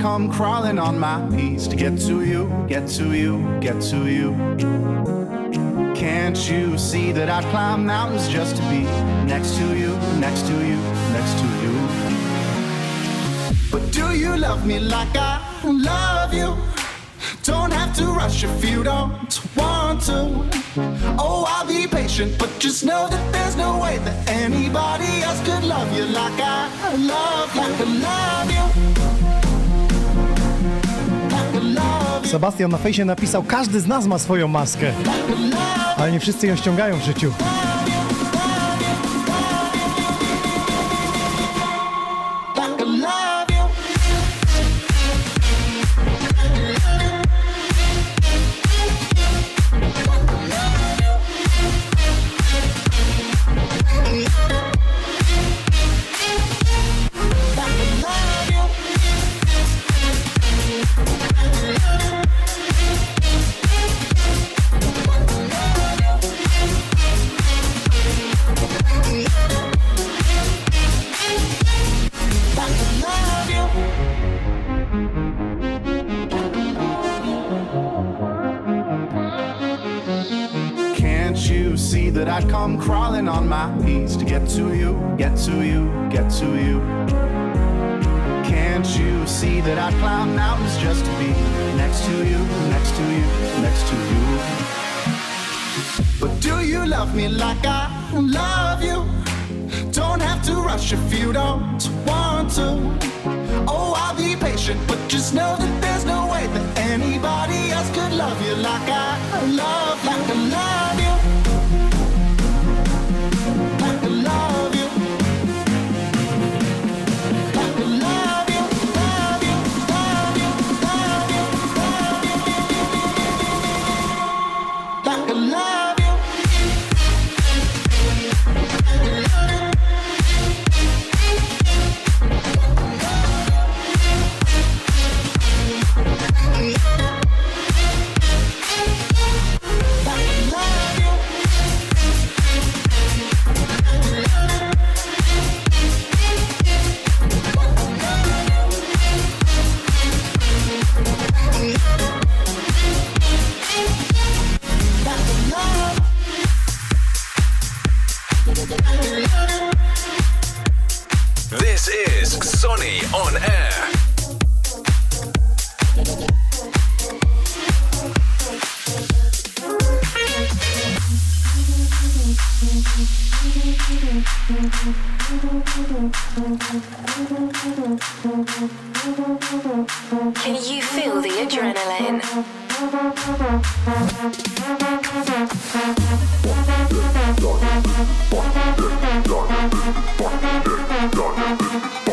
come crawling on my knees to get to you, get to you, get to you? Can't you see that I'd climb mountains just to be next to you, next to you, next to you? But do you love me like I love you? Don't have to rush if you don't want to. Oh, I'll be patient, but just know that there's no way that anybody else could love you like I love you. Like I love you. Sebastian na fejsie napisał, każdy z nas ma swoją maskę, ale nie wszyscy ją ściągają w życiu.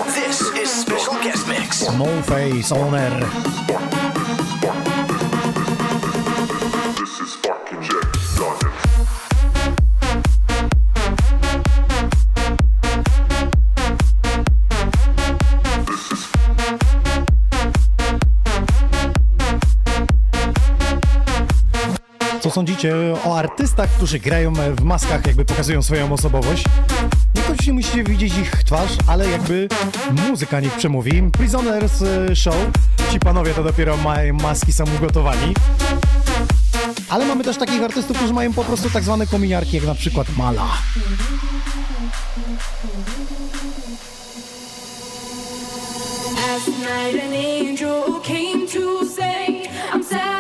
This is special guest mix. No face on air. Sądzicie o artystach, którzy grają w maskach, jakby pokazują swoją osobowość? Niekoniecznie musicie widzieć ich twarz, ale jakby muzyka niech przemówi. Prisoners e, Show, ci panowie to dopiero mają maski, są ugotowani. Ale mamy też takich artystów, którzy mają po prostu tak zwane kominiarki, jak na przykład Mala.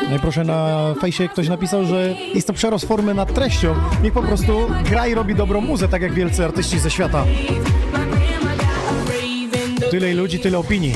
No i proszę, na fejsie ktoś napisał, że jest to przerost formy nad treścią. Niech po prostu gra i robi dobrą muzę, tak jak wielcy artyści ze świata. Tyle ludzi, tyle opinii.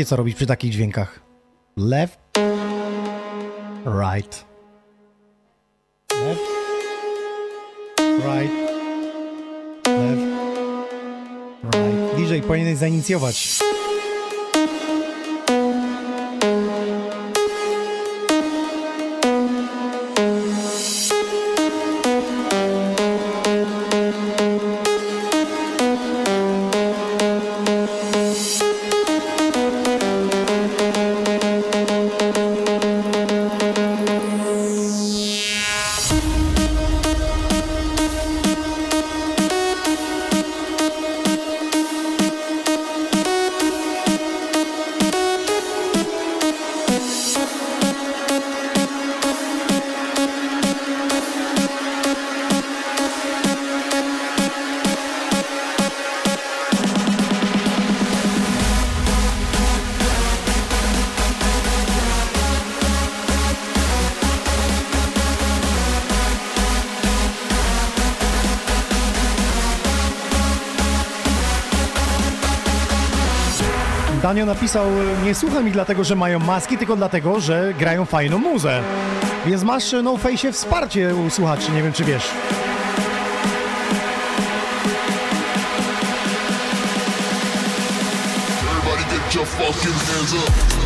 Wiecie co robić przy takich dźwiękach? Left, right. Left, right, left, right. DJ powinien zainicjować. Napisał, nie słucham ich dlatego, że mają maski, tylko dlatego, że grają fajną muzę. Więc masz no face wsparcie u słuchaczy, nie wiem czy wiesz. Everybody get your fucking hands up.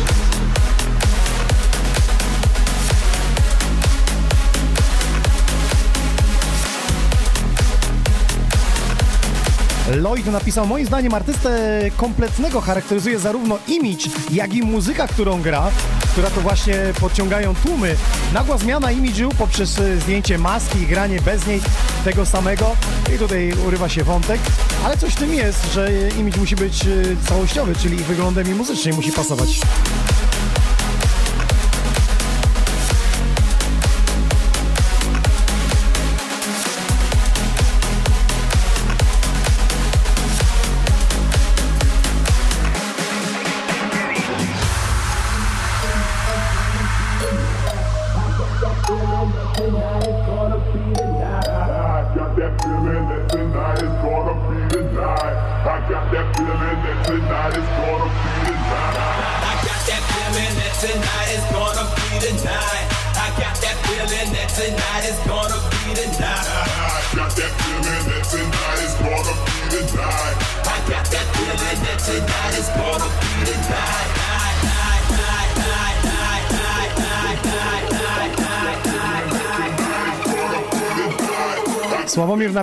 Lloyd napisał, moim zdaniem artystę kompletnego charakteryzuje zarówno image, jak i muzyka, którą gra, która to właśnie podciągają tłumy. Nagła zmiana imidżu poprzez e, zdjęcie maski i granie bez niej tego samego. I tutaj urywa się wątek, ale coś w tym jest, że imidż musi być e, całościowy, czyli wyglądem i muzycznie musi pasować.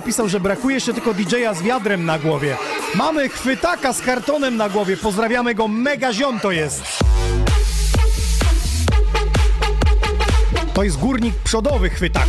Napisał, że brakuje jeszcze tylko DJ-a z wiadrem na głowie. Mamy chwytaka z kartonem na głowie. Pozdrawiamy go, mega ziom to jest. To jest górnik przodowy chwytak.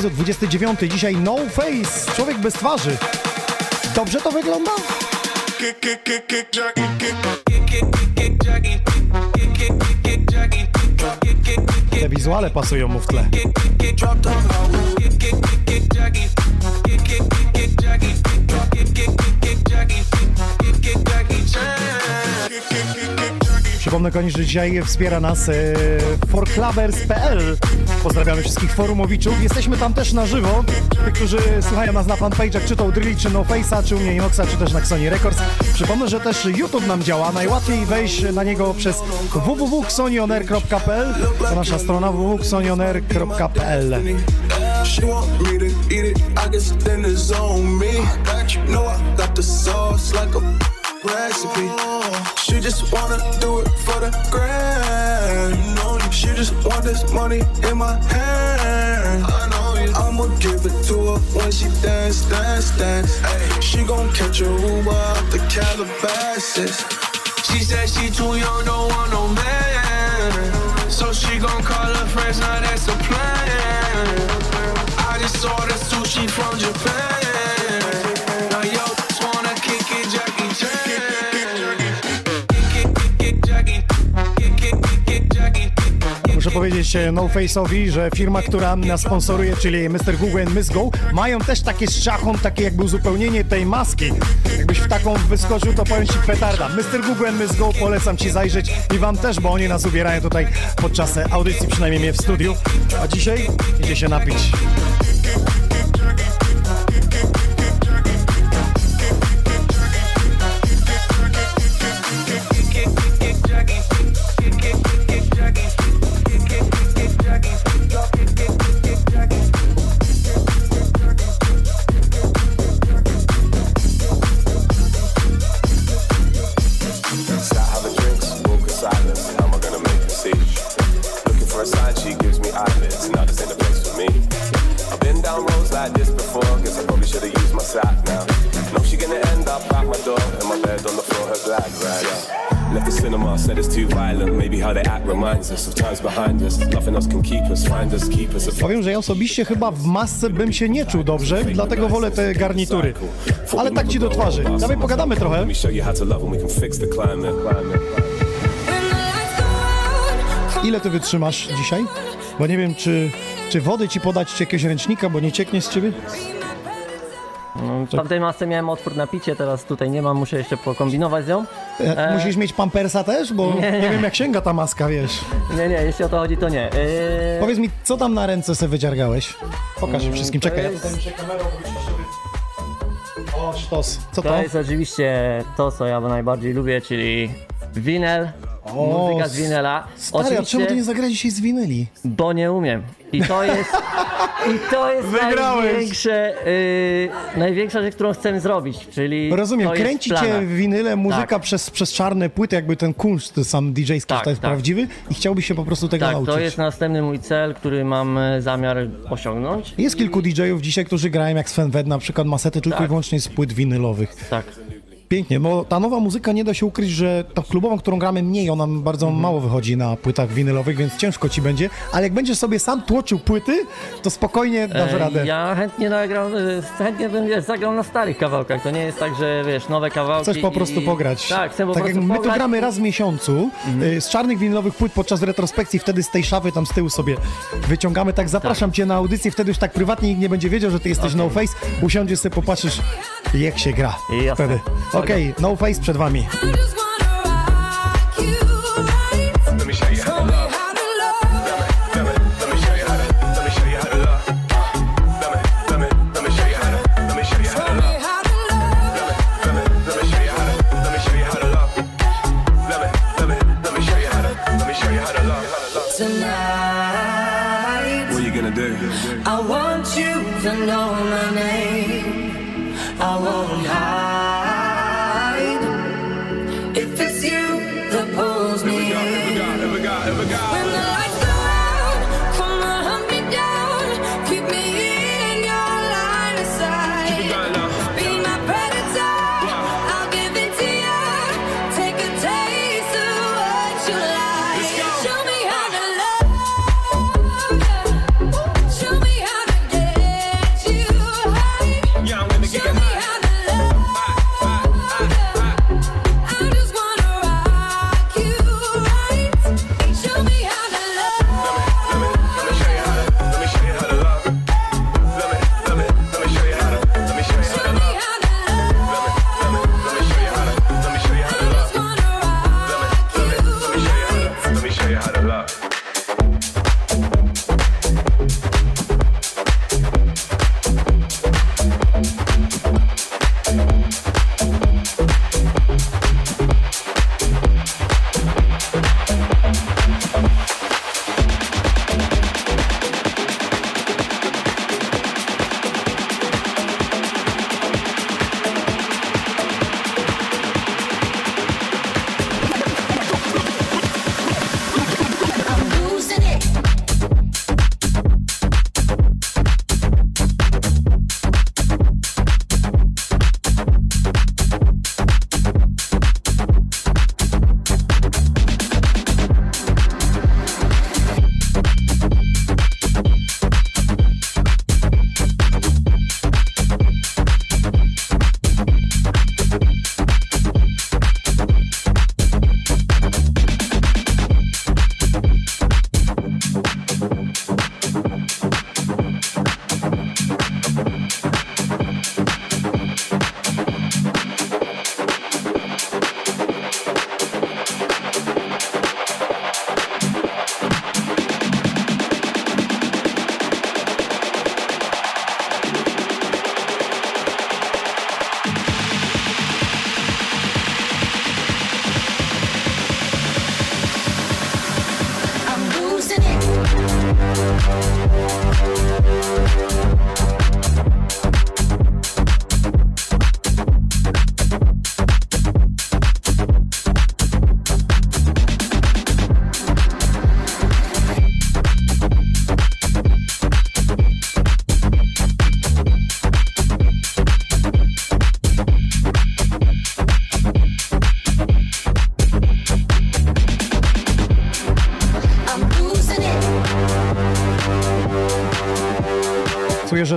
Epizod 29. Dzisiaj No Face, człowiek bez twarzy. Dobrze to wygląda? Te wizuale pasują mu w tle. Przypomnę koniec, że dzisiaj wspiera nas e, forclubbers.pl. Pozdrawiamy wszystkich forumowiczów. Jesteśmy tam też na żywo. Tych, którzy słuchają nas na fanpage'ach, czy to u Drilli, czy No Face'a, czy u mnie Inoxa, czy też na Xoni Records. Przypomnę, że też YouTube nam działa. Najłatwiej wejść na niego przez www.xonionair.pl To nasza strona www.xonionair.pl She want me to eat it, I guess then it's on me. You know I got the sauce like a recipe. She just wanna do it for the grand. You know, she just want this money in my hand. I know you. I'ma give it to her when she dance, dance, dance. Ay, she gon' catch a Uber out the Calabasas. She said she too young, don't want no man. So she gon' call her friends, now that's the plan. I just ordered sushi from Japan. Muszę powiedzieć e, No Face'owi, że firma, która nas sponsoruje, czyli Mr. Google and Miss Go, mają też takie z czachą, takie jakby uzupełnienie tej maski. Jakbyś w taką wyskoczył, to powiem Ci petarda. Mr. Google and Miss Go, polecam Ci zajrzeć i Wam też, bo oni nas ubierają tutaj podczas audycji, przynajmniej mnie w studiu. A dzisiaj idzie się napić. Powiem, że ja osobiście chyba w masce bym się nie czuł dobrze, dlatego wolę te garnitury. Ale tak ci do twarzy. Dawaj pogadamy trochę. Ile ty wytrzymasz dzisiaj? Bo nie wiem, czy, czy wody ci podać, czy jakiegoś ręcznika, bo nie cieknie z ciebie? No, w tamtej masce miałem otwór na picie, teraz tutaj nie mam, muszę jeszcze pokombinować z nią. E, Musisz mieć pampersa też, bo nie, Nie, nie. wiem jak sięga ta maska, wiesz. Nie, nie, jeśli o to chodzi, to nie. Yy, Powiedz mi, co tam na ręce sobie wydziargałeś? Pokaż Mm, wszystkim, czekaj. Ja jest- muszę kamerą. O, sztos. Co to to? jest oczywiście to, co ja najbardziej lubię, czyli winyl, O, muzyka z winela. Stary, a czemu ty nie zagrałeś dzisiaj z winyli? Bo nie umiem. I to jest, i to jest Wygrałeś. największe, yy, największa rzecz, którą chcemy zrobić, czyli Rozumiem, to jest kręci w planach. cię winyle, muzyka Tak. przez, przez czarne płyty, jakby ten kunszt sam DJ-ski, Tak, to jest tak. prawdziwy i chciałbyś się po prostu tego Tak, nauczyć. to jest następny mój cel, który mam e, zamiar osiągnąć. Jest kilku DJ-ów dzisiaj, którzy grają jak Sven Wed, na przykład masety tylko Tak. i wyłącznie z płyt winylowych. Tak. Pięknie, bo ta nowa muzyka nie da się ukryć, że ta klubową, którą gramy mniej, ona bardzo Mhm. mało wychodzi na płytach winylowych, więc ciężko ci będzie, ale jak będziesz sobie sam tłoczył płyty, to spokojnie dasz radę. Ja chętnie nagram, e, chętnie bym wiesz, zagrał na starych kawałkach. To nie jest tak, że wiesz, nowe kawałki. Chcesz po i- prostu pograć. Tak, chcę po tak jak prostu my to pograć. gramy raz w miesiącu, y, z czarnych winylowych płyt podczas retrospekcji, wtedy z tej szafy tam z tyłu sobie wyciągamy. Tak zapraszam cię na audycję, wtedy już tak prywatnie nikt nie będzie wiedział, że ty jesteś no face. Usiądziesz sobie, popatrzysz jak się gra. Jasne. Wtedy. Okej, no face przed wami.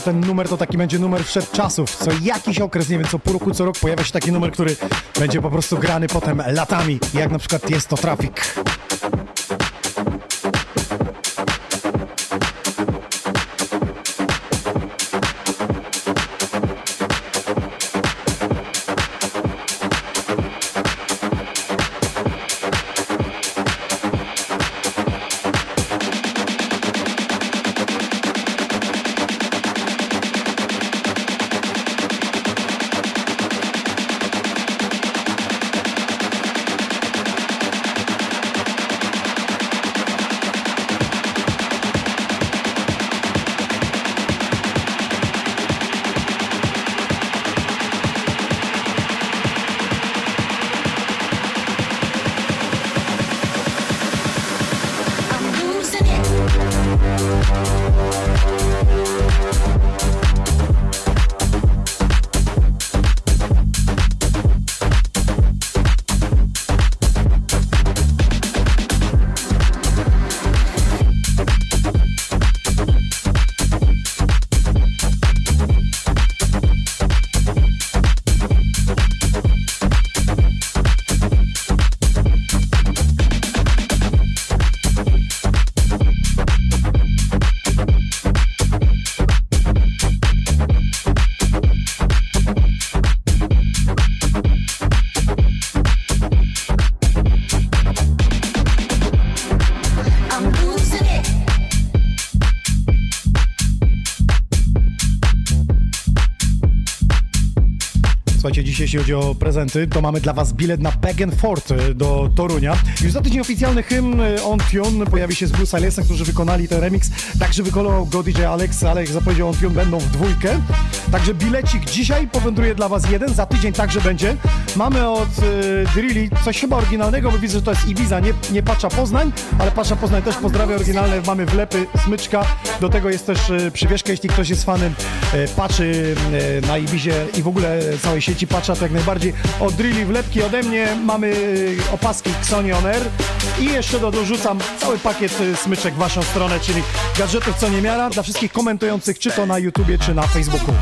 Ten numer to taki będzie numer wszedł czasów. Co jakiś okres, nie wiem, co pół roku, co rok pojawia się taki numer, który będzie po prostu grany potem latami, jak na przykład jest to Trafik. Jeśli chodzi o prezenty, to mamy dla Was bilet na Bag Fort e, do Torunia. Już za tydzień oficjalny hymn e, On Tune pojawi się z Bruce Silesa, którzy wykonali ten remix. Także wykonał go DJ Alex, ale jak zapowiedział On Tune będą w dwójkę. Także bilecik dzisiaj powędruje dla Was jeden, za tydzień także będzie. Mamy od y, Drilli coś chyba oryginalnego, bo widzę, że to jest Ibiza, nie, nie Pacza Poznań, ale Pacza Poznań też pozdrawia oryginalne. Mamy wlepy, smyczka, do tego jest też y, przywieszka, jeśli ktoś jest fanem Paczy y, na Ibizie i w ogóle całej sieci Pacza, to jak najbardziej. Od Drilli wlepki ode mnie mamy y, opaski Xoni On Air i jeszcze do, dorzucam cały pakiet smyczek w Waszą stronę, czyli gadżetów co niemiara dla wszystkich komentujących, czy to na YouTubie, czy na Facebooku.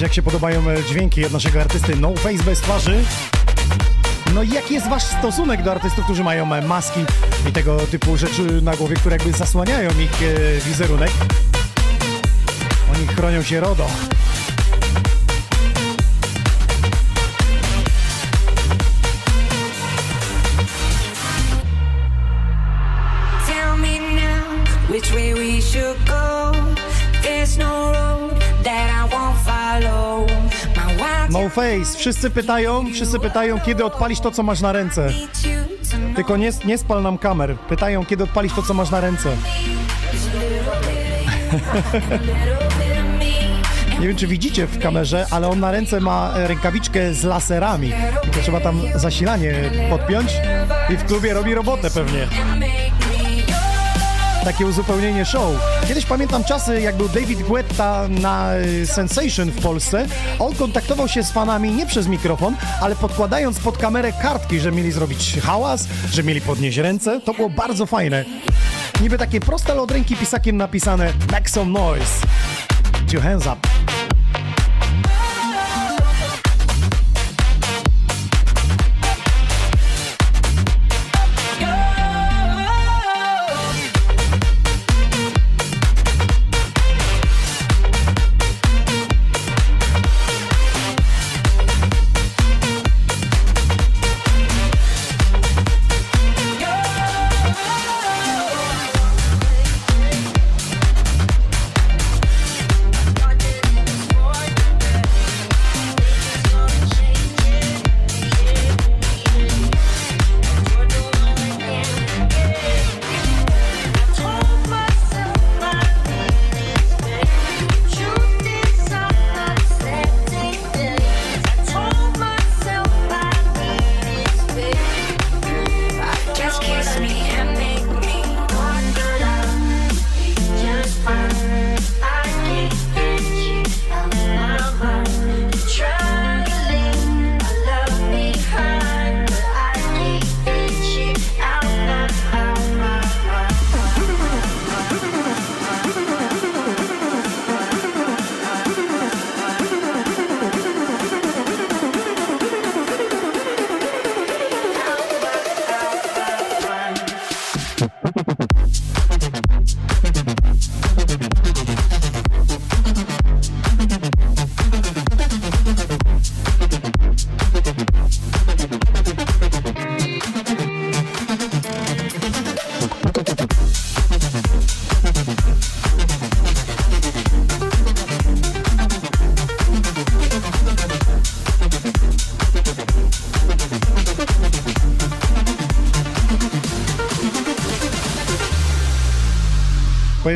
Jak się podobają e, dźwięki od naszego artysty No Face bez twarzy. No i jaki jest wasz stosunek do artystów, którzy mają e, maski i tego typu rzeczy na głowie, które jakby zasłaniają ich e, wizerunek? Oni chronią się RODO. Face, wszyscy pytają, wszyscy pytają, kiedy odpalisz to, co masz na ręce. Tylko nie, nie spal nam kamer. Pytają, kiedy odpalisz to, co masz na ręce. Nie wiem, czy widzicie w kamerze, ale on na ręce ma e, rękawiczkę z laserami. Trzeba tam zasilanie podpiąć i w klubie robi robotę pewnie. Takie uzupełnienie show. Kiedyś pamiętam czasy, jak był David Guetta na y, Sensation w Polsce. On kontaktował się z fanami nie przez mikrofon, ale podkładając pod kamerę kartki, że mieli zrobić hałas, że mieli podnieść ręce. To było bardzo fajne. Niby takie proste, ale od ręki pisakiem napisane Make some noise. Put your hands up.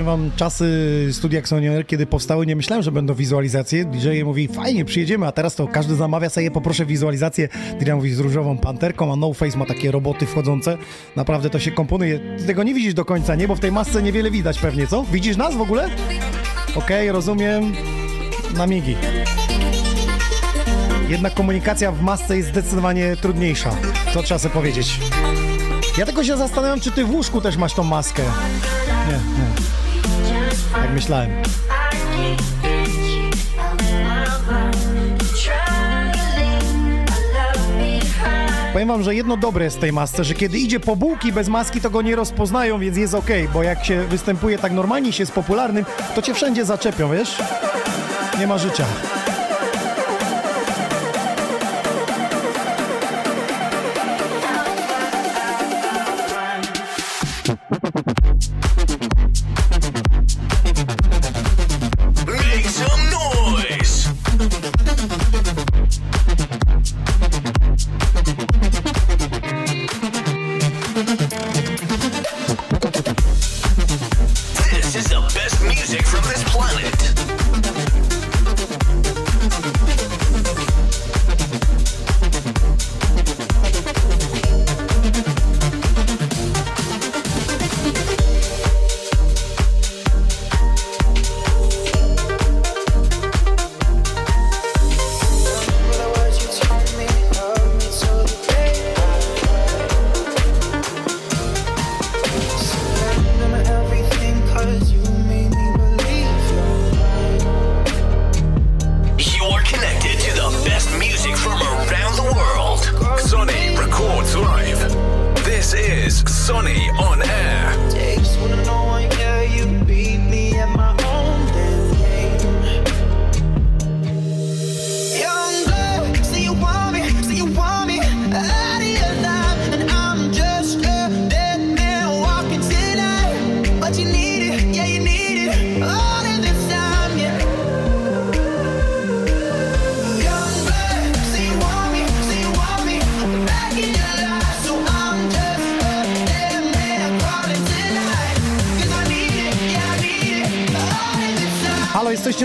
Wam, czasy studia Xonier, kiedy powstały, nie myślałem, że będą wizualizacje. DJ mówi, fajnie, przyjedziemy, a teraz to każdy zamawia sobie, poproszę wizualizację. DJ mówi z różową panterką, a No Face ma takie roboty wchodzące. Naprawdę to się komponuje. Ty tego nie widzisz do końca, nie? Bo w tej masce niewiele widać pewnie, co? Widzisz nas w ogóle? Okej, rozumiem. Na migi. Jednak komunikacja w masce jest zdecydowanie trudniejsza. To trzeba sobie powiedzieć. Ja tylko się zastanawiam, czy ty w łóżku też masz tą maskę. Nie, nie. Myślałem. Powiem wam, że jedno dobre jest w tej masce, że kiedy idzie po bułki bez maski, to go nie rozpoznają, więc jest ok, bo jak się występuje tak normalnie, się jest popularnym, to cię wszędzie zaczepią, wiesz? Nie ma życia.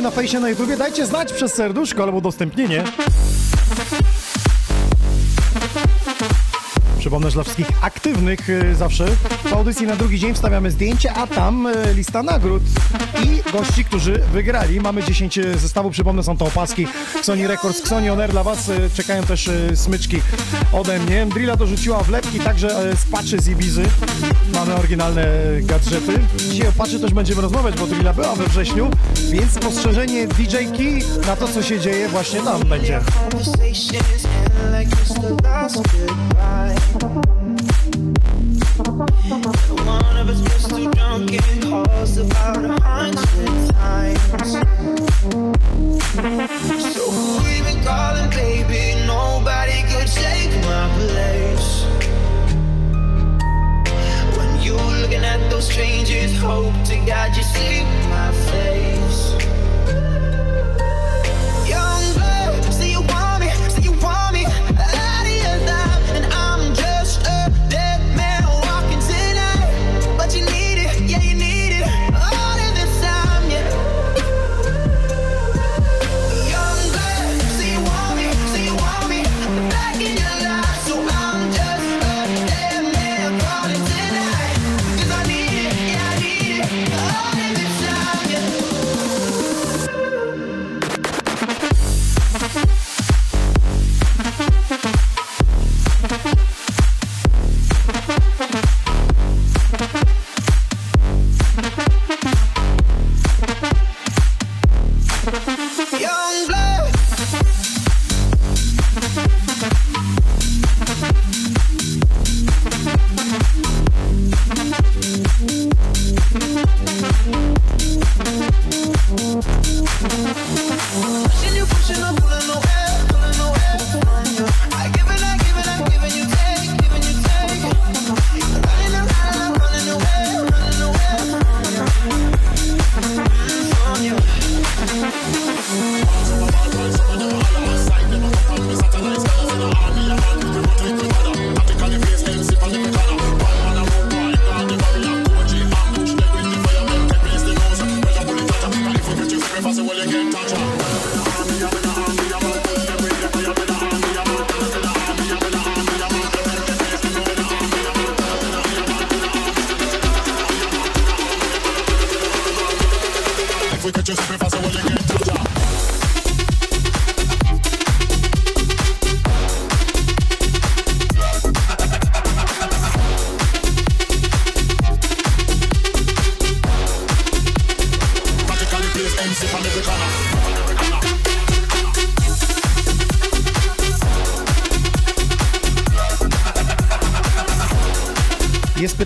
Na fejsie na YouTubie? Dajcie znać przez serduszko albo udostępnienie. Przypomnę, aktywnych y, zawsze w audycji na drugi dzień wstawiamy zdjęcie, a tam y, lista nagród i gości, którzy wygrali. Mamy 10 zestawów, przypomnę, są to opaski Sony Records, Sony On Air. Dla Was y, czekają też y, smyczki ode mnie. Drilla dorzuciła wlepki, także y, z patchy z Ibizy. Mamy oryginalne gadżety. Dzisiaj o patchy też będziemy rozmawiać, bo Drilla była we wrześniu, więc spostrzeżenie DJ-ki na to, co się dzieje właśnie tam będzie. Like goodbye. One of us too drunk and about a hundred times. So who we been calling, baby? Nobody could take my place. When you looking at those strangers, hope to God you see my face.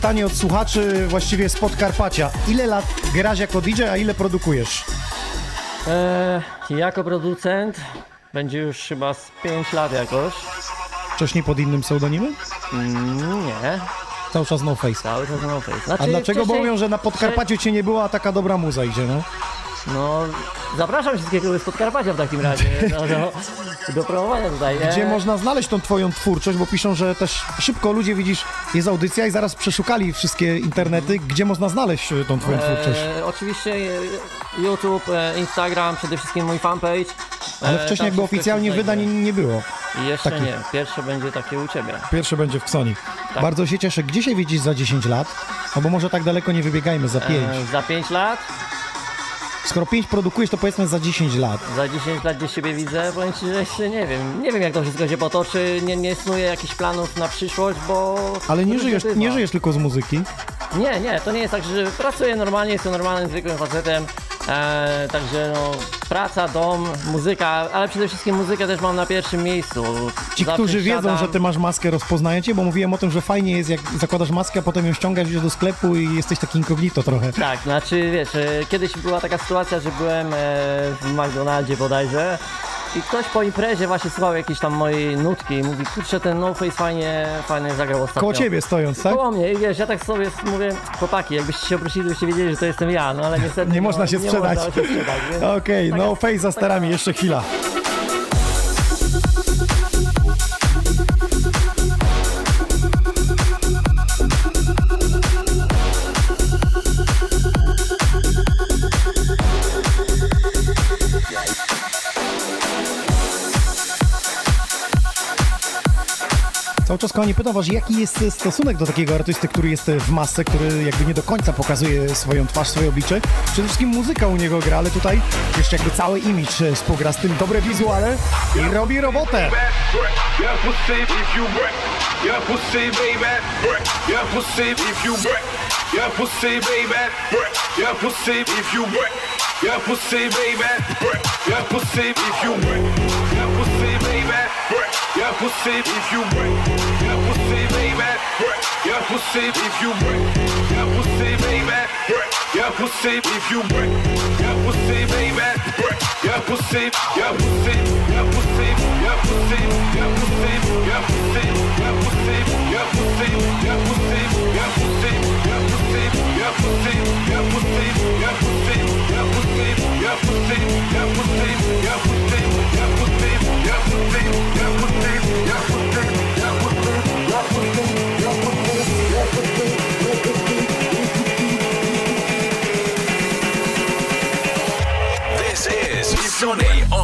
Pytanie od słuchaczy właściwie z Podkarpacia. Ile lat grasz jako DJ, a ile produkujesz? Eee, jako producent będzie już chyba z 5 lat jakoś. Wcześniej pod innym pseudonimem? Mm, nie, Cały czas no face. cały czas no face. Znaczy, A dlaczego? Wcześniej- mówią, że na Podkarpaciu cię nie było, a taka dobra muza idzie, no. No, zapraszam wszystkiego z Podkarpacia w takim razie no, do, do promowania tutaj. nie? Gdzie można znaleźć tą twoją twórczość, bo piszą, że też szybko ludzie, widzisz, jest audycja i zaraz przeszukali wszystkie internety, gdzie można znaleźć y, tą twoją twórczość. E, oczywiście e, YouTube, e, Instagram, przede wszystkim mój fanpage. Ale E, wcześniej jakby oficjalnie wydań nie było. Jeszcze nie, pierwsze będzie takie u Ciebie. Pierwsze będzie w Ksoni. Tak. Bardzo się cieszę. Gdzie się widzisz za 10 lat? No bo może tak daleko nie wybiegajmy, za 5. E, za 5 lat, Skoro 5 produkujesz, to powiedzmy za 10 lat. za 10 lat gdzieś siebie widzę, powiem Ci, że jeszcze nie wiem. Nie wiem jak to wszystko się potoczy, nie, nie snuję jakichś planów na przyszłość, bo... Ale nie żyjesz, nie żyjesz tylko z muzyki. Nie, nie, to nie jest tak, że pracuję normalnie, jestem normalnym, zwykłym facetem. E, także no, praca, dom, muzyka, ale przede wszystkim muzykę też mam na pierwszym miejscu. Ci, Zawsze którzy wiedzą, siadam- że ty masz maskę, rozpoznają cię, bo mówiłem o tym, że fajnie jest, jak zakładasz maskę, a potem ją ściągasz, idziesz do sklepu i jesteś taki incognito trochę. Tak, znaczy wiesz, e, kiedyś była taka sytuacja, że byłem e, w McDonaldzie bodajże i ktoś po imprezie właśnie słuchał jakiejś tam mojej nutki i mówi, kurczę, ten No Face fajnie, fajnie zagrał ostatnio. Koło ciebie stojąc, tak? Koło mnie i wiesz, ja tak sobie mówię, chłopaki, jakbyście się oprosili, byście wiedzieli, że to jestem ja, no ale niestety Nie no, można się nie sprzedać. Można się sprzedać. Okej, taka- no face za starami, jeszcze chwila. Cały czas kochani pytam was, jaki jest stosunek do takiego artysty, który jest w masce, który jakby nie do końca pokazuje swoją twarz, swoje oblicze. Przede wszystkim muzyka u niego gra, ale tutaj jeszcze jakby cały image e, współgra z tym, dobre wizuale i robi robotę. Your pussy if you break. Your pussy, baby. Your pussy if you break. Your pussy, baby. Your pussy if you break. Your pussy, baby. Your pussy, your pussy, your pussy, your pussy, your pussy, your pussy, your pussy, your pussy, your pussy, your pussy, your pussy, your pussy, your pussy, your pussy, your pussy. Sony on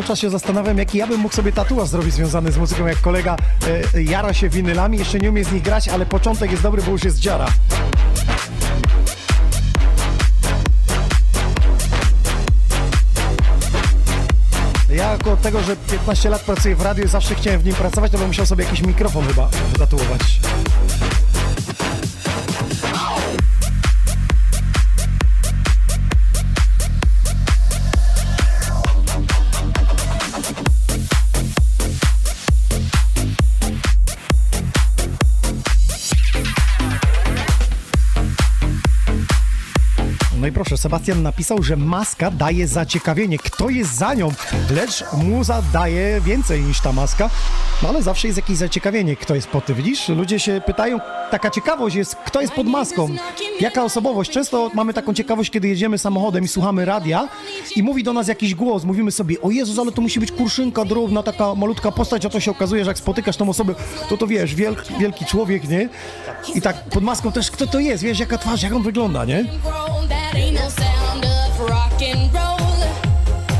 Cały czas się zastanawiam, jaki ja bym mógł sobie tatuaż zrobić związany z muzyką, jak kolega e, jara się winylami, jeszcze nie umie z nich grać, ale początek jest dobry, bo już jest dziara. Ja jako tego, że 15 lat pracuję w radiu zawsze chciałem w nim pracować, to bym musiał sobie jakiś mikrofon chyba wytatuować. Sebastian napisał, że maska daje zaciekawienie. Kto jest za nią? Lecz muza daje więcej niż ta maska. No ale zawsze jest jakieś zaciekawienie, kto jest pod tym, widzisz? Ludzie się pytają, taka ciekawość jest, kto jest pod maską, jaka osobowość. Często mamy taką ciekawość, kiedy jedziemy samochodem i słuchamy radia i mówi do nas jakiś głos, mówimy sobie, o Jezus, ale to musi być kurszynka drobna, taka malutka postać, a to się okazuje, że jak spotykasz tą osobę, to to wiesz, wielk, wielki człowiek, nie? I tak pod maską też, kto to jest, wiesz, jaka twarz, jak on wygląda, nie?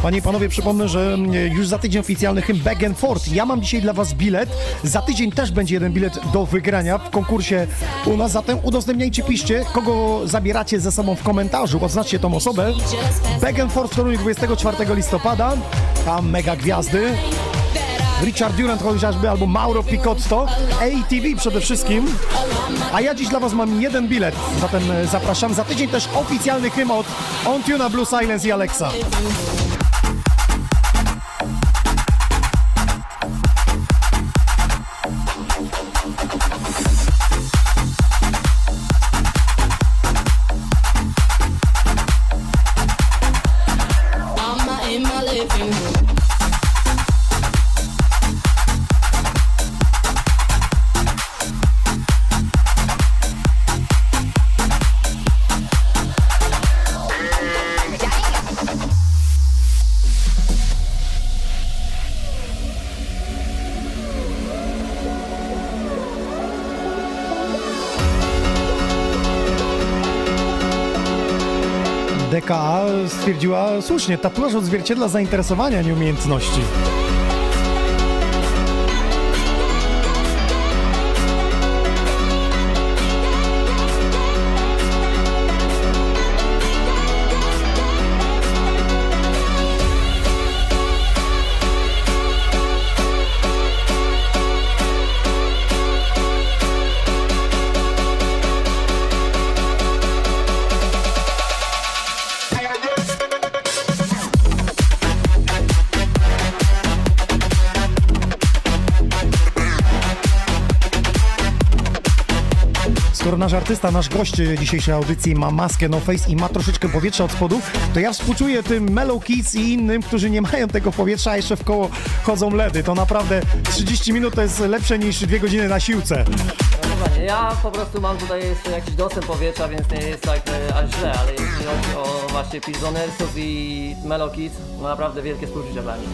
Panie i panowie, przypomnę, że mm, już za tydzień oficjalny hymn Back and Forth. Ja mam dzisiaj dla was bilet. Za tydzień też będzie jeden bilet do wygrania w konkursie u nas. Zatem udostępniajcie, piszcie, kogo zabieracie ze sobą w komentarzu. Oznaczcie tą osobę. Back and Forth w Toruniu 24 listopada. Tam mega gwiazdy. Richard Durant chociażby, albo Mauro Picotto, ATV przede wszystkim. A ja dziś dla Was mam jeden bilet, zatem e, zapraszam. Za tydzień też oficjalny hymn od On Tuna, Blue Silence i Alexa. Stwierdziła słusznie, tatuaż odzwierciedla zainteresowania, nie umiejętności. Artysta, nasz gość dzisiejszej audycji ma maskę no face i ma troszeczkę powietrza od spodu, to ja współczuję tym Mellow Kids i innym, którzy nie mają tego powietrza, a jeszcze w koło chodzą ledy. To naprawdę 30 minut to jest lepsze niż 2 godziny na siłce. Ja po prostu mam tutaj jeszcze jakiś dostęp powietrza, więc nie jest tak e, aż źle, ale jeśli chodzi o właśnie Pilsonersów i Melo Kids, no naprawdę wielkie współczucie dla nich.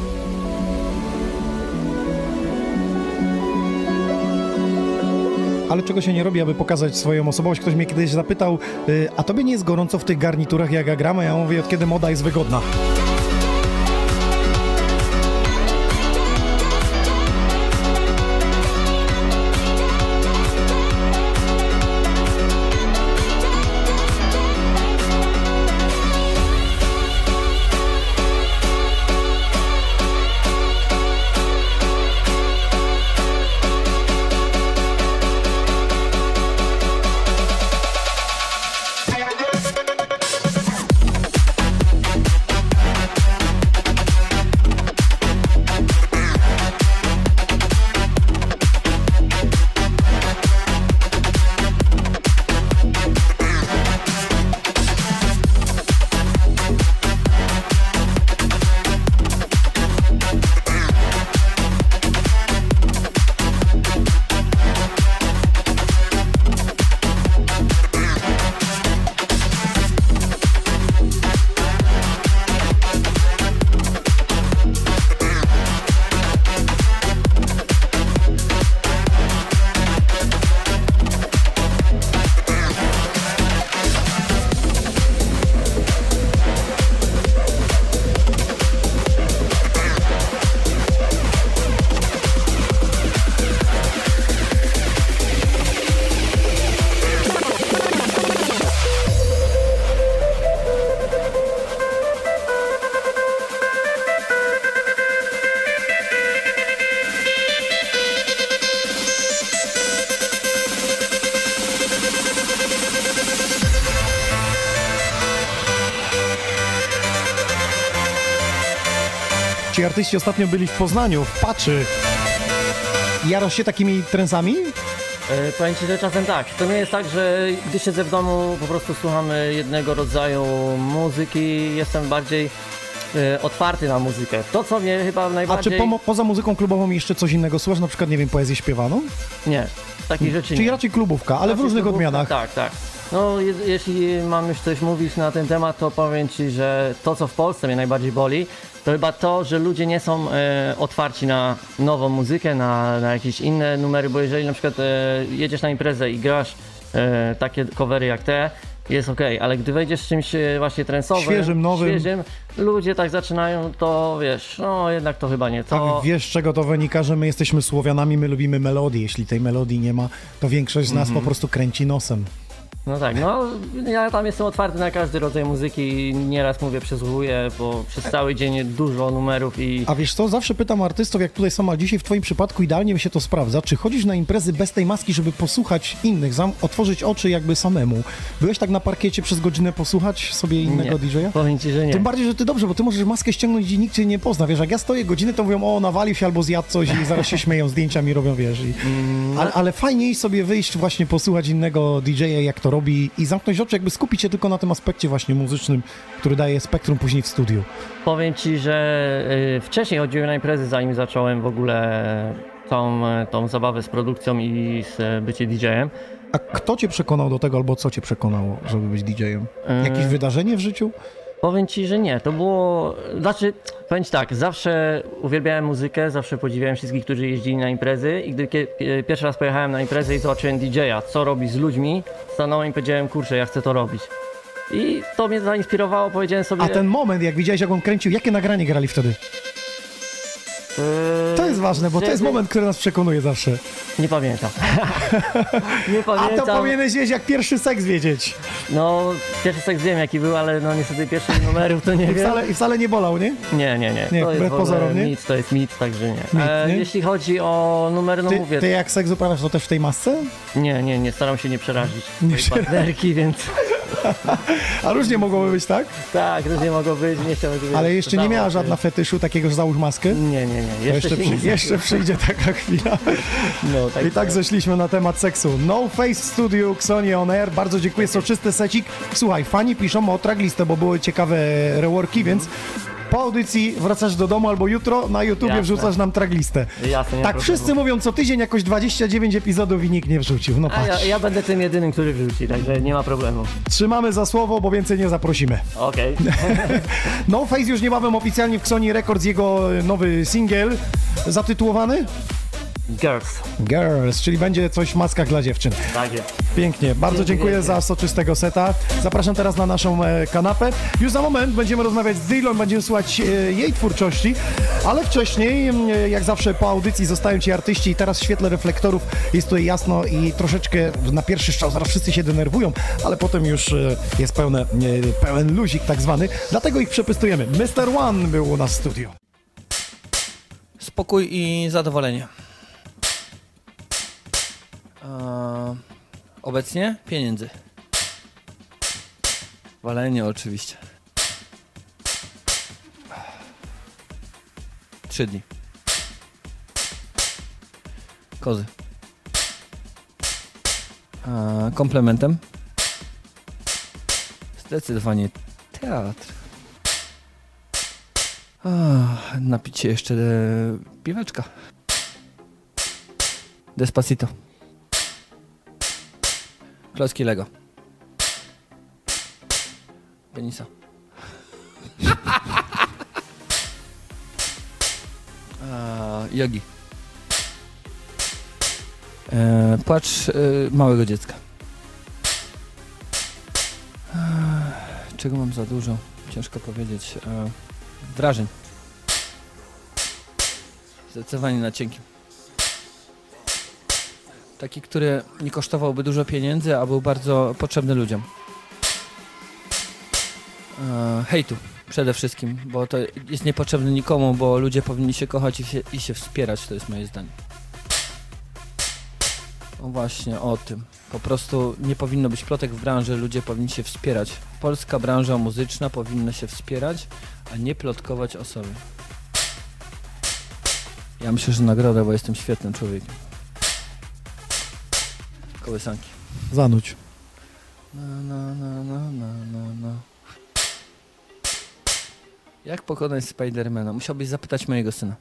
Ale czego się nie robi, aby pokazać swoją osobowość? Ktoś mnie kiedyś zapytał, y, a tobie nie jest gorąco w tych garniturach, jak ja gram? A ja mówię, od kiedy moda jest wygodna. Artyści ostatnio byli w Poznaniu, w Paczy. Jarasz się takimi trensami? E, Powiem Ci, że czasem tak. To nie jest tak, że gdy siedzę w domu, po prostu słuchamy jednego rodzaju muzyki. Jestem bardziej e, otwarty na muzykę. To, co mnie chyba A czy najbardziej... pomo- poza muzyką klubową jeszcze coś innego słuchasz? Na przykład, nie wiem, poezję śpiewaną? Nie, takich rzeczy Czyli nie. raczej klubówka, ale w Raczej różnych klubówka, odmianach. Tak, tak. No, je, jeśli mam już coś mówić na ten temat, to powiem Ci, że to, co w Polsce mnie najbardziej boli, to chyba to, że ludzie nie są e, otwarci na nową muzykę, na, na jakieś inne numery, bo jeżeli na przykład e, jedziesz na imprezę i grasz e, takie covery jak te, jest okej, ale gdy wejdziesz z czymś e, właśnie trensowym, Świeżym, nowym. świeżym, ludzie tak zaczynają, to wiesz, no jednak to chyba nie to. Tak, wiesz, z czego to wynika, że my jesteśmy Słowianami, my lubimy melodii. Jeśli tej melodii nie ma, to większość z nas Mhm. po prostu kręci nosem. No tak, no ja tam jestem otwarty na każdy rodzaj muzyki i nieraz mówię, przesłuchuję, bo przez cały dzień dużo numerów i A wiesz co, zawsze pytam artystów, jak tutaj są, a dzisiaj w twoim przypadku idealnie mi się to sprawdza, czy chodzisz na imprezy bez tej maski, żeby posłuchać innych, zam- otworzyć oczy jakby samemu? Byłeś tak na parkiecie przez godzinę posłuchać sobie innego Nie. DJ-a? powiem ci, że nie. Tym bardziej, że ty dobrze, bo ty możesz maskę ściągnąć i nikt cię nie pozna. Wiesz, jak ja stoję godzinę, to mówią, o, nawalił się albo zjadł coś i zaraz się śmieją, zdjęcia mi robią, wiesz. I... Mm, Ale, ale fajniej sobie wyjść, właśnie posłuchać innego DJ-a, jak to robi i zamknąć oczy, jakby skupić się tylko na tym aspekcie właśnie muzycznym, który daje spektrum później w studiu. Powiem ci, że y, wcześniej chodziłem na imprezy, zanim zacząłem w ogóle tą, e, tą zabawę z produkcją i z e, bycie DJ-em. A kto cię przekonał do tego, albo co cię przekonało, żeby być DJ-em? Jakieś wydarzenie w życiu? Powiem ci, że nie. To było. Znaczy, powiem ci tak, zawsze uwielbiałem muzykę, zawsze podziwiałem wszystkich, którzy jeździli na imprezy. I gdy pierwszy raz pojechałem na imprezę i zobaczyłem DJ-a, co robi z ludźmi, stanąłem i powiedziałem, kurczę, ja chcę to robić. I to mnie zainspirowało, powiedziałem sobie. A ten moment, jak widziałeś, jak on kręcił, jakie nagranie grali wtedy? Yy, To jest ważne, bo to jest wtedy- moment, który nas przekonuje zawsze. Nie pamiętam. nie A to pamiętam. powinieneś wiedzieć, jak pierwszy seks wiedzieć. No, pierwszy seks wiem jaki był, ale no niestety pierwszych numerów to nie I wiem. wcale, I wcale nie bolał, nie? Nie, nie, nie. Nie, to jest wbrew pozorom, nie? mit, to jest mit, także nie. Mit, e, nie? Jeśli chodzi o numery, no Ty, mówię, ty jak seks uprawiasz, to też w tej masce? nie, nie, nie, staram się nie przerazić Nie partnerki, więc A różnie mogłoby być, tak? tak, różnie mogło być, nie chciałbym żeby Ale jeszcze nie miała żadna fetyszu takiego, że załóż maskę? Nie, nie, nie, jeszcze, jeszcze, przy, jeszcze przyjdzie taka chwila. No, tak I tak zeszliśmy na temat seksu. No Face Studio, Xoni On Air. Bardzo dziękuję, soczysty secik. Słuchaj, fani piszą o tracklistę, bo były ciekawe reworki, więc po audycji wracasz do domu albo jutro na YouTubie Jasne. wrzucasz nam tracklistę. Jasne, Tak wszyscy mówią co tydzień jakoś 29 epizodów i nikt nie wrzucił. No A ja, patrz. ja będę tym jedynym, który wrzuci, także nie ma problemu. Trzymamy za słowo, bo więcej nie zaprosimy. Okej. No Face już niebawem oficjalnie w Xoni Records jego nowy singiel zatytułowany Girls, Girls, czyli będzie coś w maskach dla dziewczyn. tak jest. Pięknie, bardzo dziękuję wielkie. za soczystego seta. Zapraszam teraz na naszą e, kanapę. Już za moment będziemy rozmawiać z Dylon, będziemy słuchać e, jej twórczości, ale wcześniej, m, e, jak zawsze po audycji zostają ci artyści i teraz w świetle reflektorów jest tutaj jasno i troszeczkę na pierwszy strzał zaraz wszyscy się denerwują, ale potem już e, jest pełne, e, pełen luzik tak zwany, dlatego ich przepystujemy. Mr. One był u nas w studiu. Spokój i zadowolenie. Obecnie pieniędzy. Walenie oczywiście. Trzy dni. Kozy. Komplementem. Zdecydowanie teatr. Ach, napić się jeszcze piweczka. Despacito. Klocki Lego. Penisa. Jogi. E, płacz e, małego dziecka. Ech, Czego mam za dużo? Ciężko powiedzieć. E, wrażeń. Zdecydowanie na cienkim. Taki, który nie kosztowałby dużo pieniędzy, a był bardzo potrzebny ludziom. E, hejtu przede wszystkim, bo to jest niepotrzebne nikomu, bo ludzie powinni się kochać i się, i się wspierać, to jest moje zdanie. O właśnie, o tym. Po prostu nie powinno być plotek w branży, ludzie powinni się wspierać. Polska branża muzyczna powinna się wspierać, a nie plotkować o sobie. Ja myślę, że nagroda, bo jestem świetnym człowiekiem. Kołysanki. Zanuć. Na, na, na, na, na, na, na. Jak pokonać Spidermana? Musiałbyś zapytać mojego syna.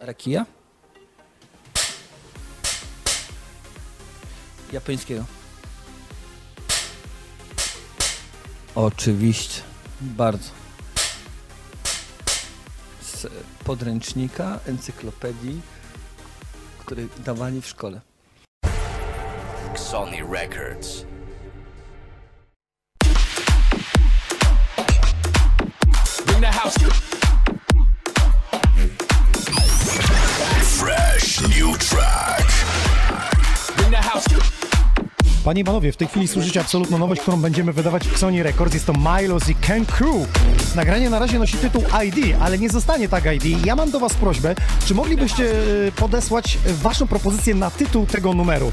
Rakija? Japońskiego. Oczywiście. Bardzo. Z podręcznika, encyklopedii, które dawali w szkole. Sony Records. Bring the house. Fresh new track. Bring the house. Panie i panowie, w tej chwili słyszycie absolutną nowość, którą będziemy wydawać w Sony Records. Jest to Milos i Ken Crew. Nagranie na razie nosi tytuł ID, ale nie zostanie tak ID. Ja mam do was prośbę, czy moglibyście e, podesłać waszą propozycję na tytuł tego numeru?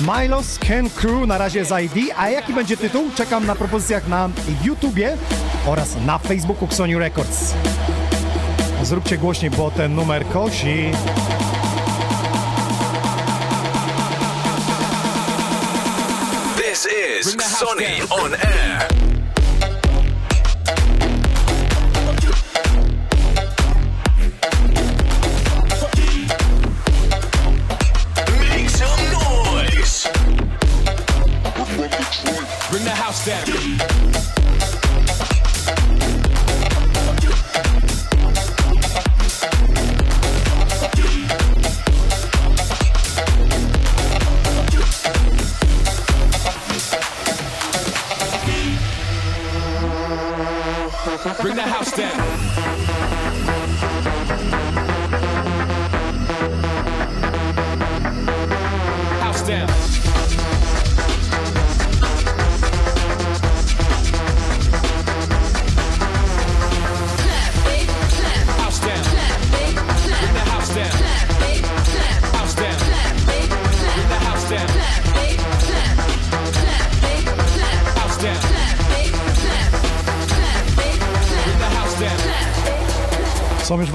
Milos, Ken Crew na razie z ID, a jaki będzie tytuł? Czekam na propozycjach na YouTubie oraz na Facebooku Sony Records. Zróbcie głośniej, bo ten numer kosi. Is Sony on air.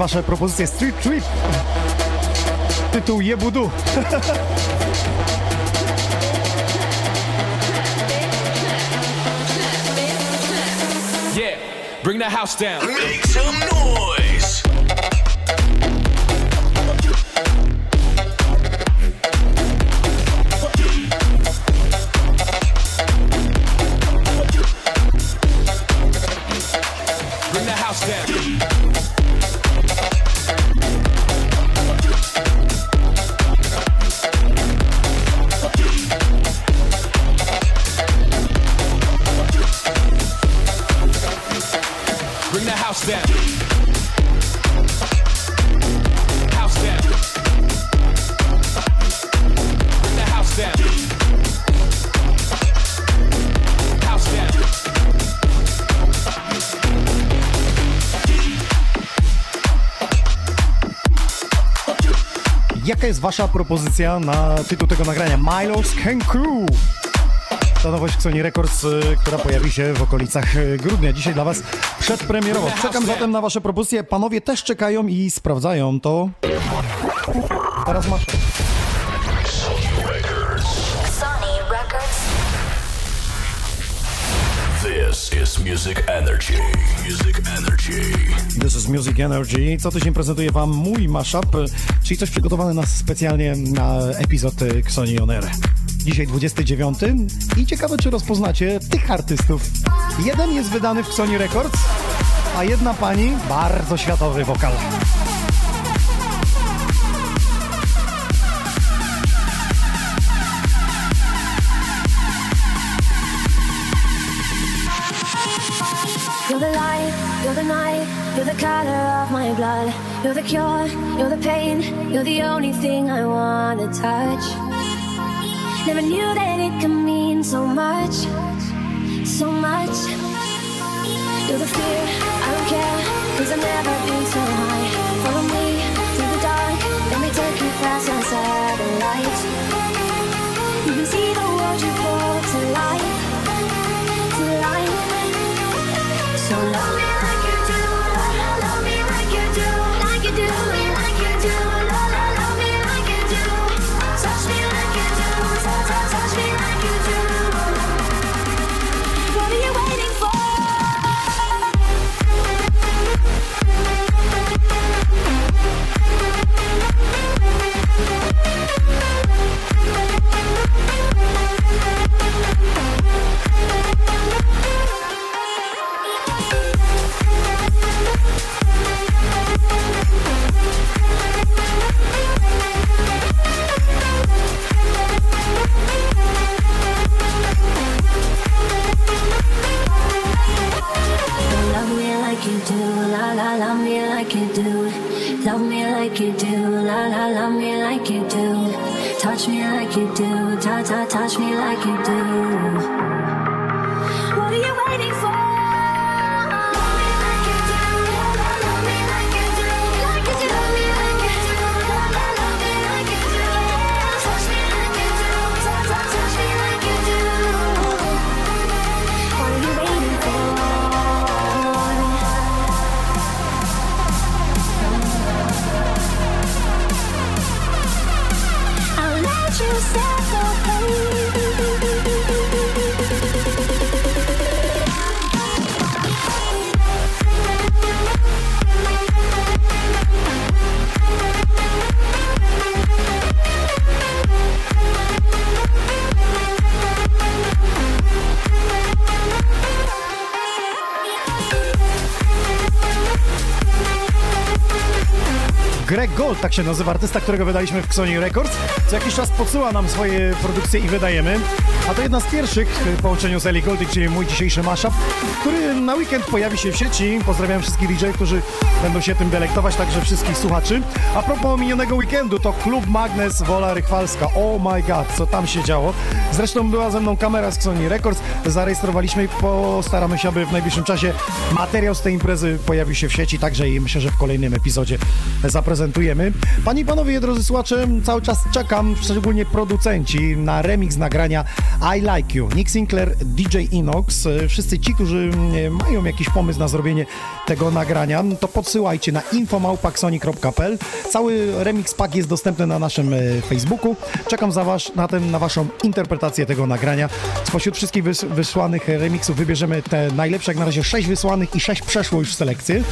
Wasze propozycje Street Trip. Tytuł Jebudu. Yeah. Bring the house down. Make some noise. Jaka jest wasza propozycja na tytuł tego nagrania? Milos Crew. To nowość Sony Records, y, która pojawi się w okolicach y, grudnia. Dzisiaj dla was przedpremierowo. Czekam zatem na wasze propozycje. Panowie też czekają i sprawdzają to. Teraz masz. Sony Records. This is Music Energy. Music Energy. This is Music Energy. Co tydzień prezentuję wam mój mashup, czyli coś przygotowane na specjalnie na epizod y, Xoni On Air. Dzisiaj 29 i ciekawe, czy rozpoznacie tych artystów. Jeden jest wydany w Sony Records, a jedna pani bardzo światowy wokal. You're the only thing I wanna touch. Never knew that it could mean so much, so much. You're the fear, I don't care, cause I've never been so high. Tak się nazywa artysta, którego wydaliśmy w Sony Records. Co jakiś czas podsyła nam swoje produkcje i wydajemy. A to jedna z pierwszych w połączeniu z Ellie Goulding, czyli mój dzisiejszy mashup, który na weekend pojawi się w sieci. Pozdrawiam wszystkich DJ, którzy będą się tym delektować, także wszystkich słuchaczy. A propos minionego weekendu, to Klub Magnes Wola Rychwalska. Oh my god, co tam się działo. Zresztą była ze mną kamera z Sony Records, zarejestrowaliśmy i postaramy się, aby w najbliższym czasie materiał z tej imprezy pojawił się w sieci, także i myślę, że w kolejnym epizodzie zaprezentujemy. Panie i panowie, drodzy słuchacze, cały czas czekam, szczególnie producenci, na remix nagrania I Like You. Nick Sinclair, DJ Inox, wszyscy ci, którzy e, mają jakiś pomysł na zrobienie tego nagrania, to podsyłajcie na infomałpaksoni.pl. Cały remix pack jest dostępny na naszym e, Facebooku. Czekam za wasz, na, ten, na waszą interpretację tego nagrania. Spośród wszystkich wys, wysłanych remixów wybierzemy te najlepsze, jak na razie 6 wysłanych i 6 przeszło już selekcję.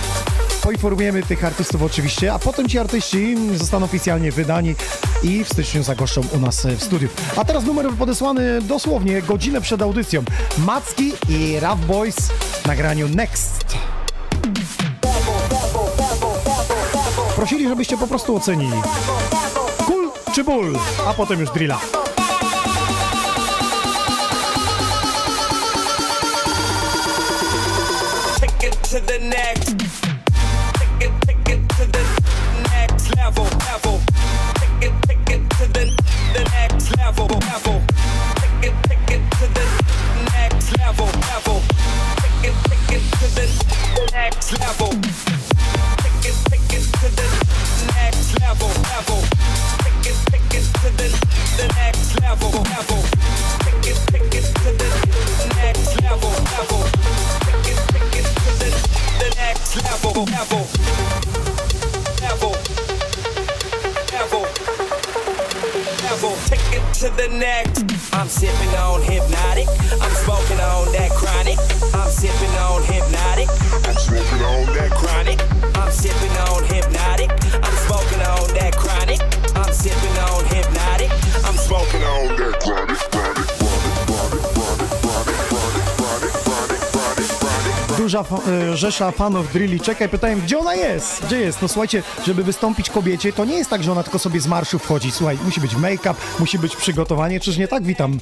Poinformujemy tych artystów oczywiście, a potem ci artyści zostaną oficjalnie wydani i w styczniu zagoszczą u nas w studiu. A teraz numer podesłany dosłownie godzinę przed audycją. Macki i Rough Boys w nagraniu Next. Prosili, żebyście po prostu ocenili. Cool czy ból, a potem już drilla. To the next. Take it, take it to the next level, level. Take it, take it to the the next level, level. Take it, take it to the next level, level. Take it, take it to the next level. To the next. I'm sipping on hypnotic. I'm smoking on that chronic. Duża e, rzesza fanów drilli czeka i pytają, gdzie ona jest? Gdzie jest? No słuchajcie, żeby wystąpić kobiecie, to nie jest tak, że ona tylko sobie z marszu wchodzi. Słuchaj, musi być make-up, musi być przygotowanie, czyż nie tak? Witam.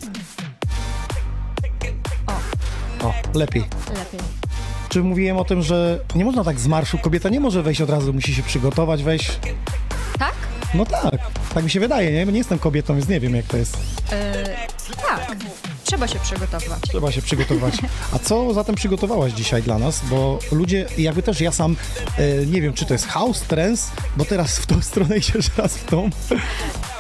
O, lepiej. Lepiej. Czy mówiłem o tym, że nie można tak z marszu, kobieta nie może wejść od razu, musi się przygotować, wejść. Tak? No tak, tak mi się wydaje, nie? Nie jestem kobietą, więc nie wiem jak to jest. E, tak. Trzeba się przygotować. Trzeba się przygotować. A co zatem przygotowałaś dzisiaj dla nas? Bo ludzie, jakby też ja sam, e, nie wiem, czy to jest house, trance, bo teraz w tą stronę idziesz raz w tą.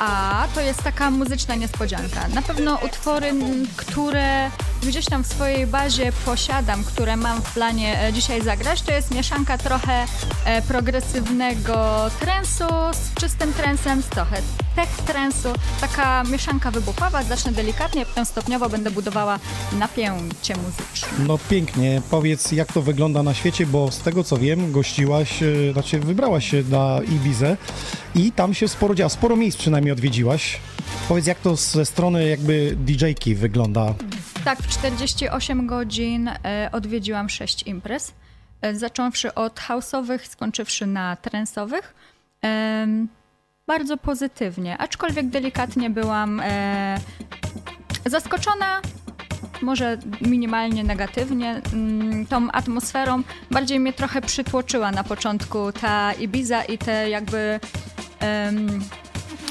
A to jest taka muzyczna niespodzianka. Na pewno utwory, które gdzieś tam w swojej bazie posiadam, które mam w planie e, dzisiaj zagrać, to jest mieszanka trochę e, progresywnego trensu z czystym trensem, z trochę tech trensu. Taka mieszanka wybuchowa, zacznę delikatnie, potem stopniowo będę budowała napięcie muzyczne. No pięknie. Powiedz, jak to wygląda na świecie, bo z tego co wiem, gościłaś, e, znaczy wybrałaś się na Ibizę i tam się sporo działa, sporo miejsc przynajmniej odwiedziłaś. Powiedz, jak to ze strony jakby DJ-ki wygląda? Tak, w 48 godzin e, odwiedziłam 6 imprez, e, zacząwszy od house'owych, skończywszy na trensowych. Em, bardzo pozytywnie, aczkolwiek delikatnie byłam e, zaskoczona, może minimalnie negatywnie, mm, tą atmosferą. Bardziej mnie trochę przytłoczyła na początku ta Ibiza i te jakby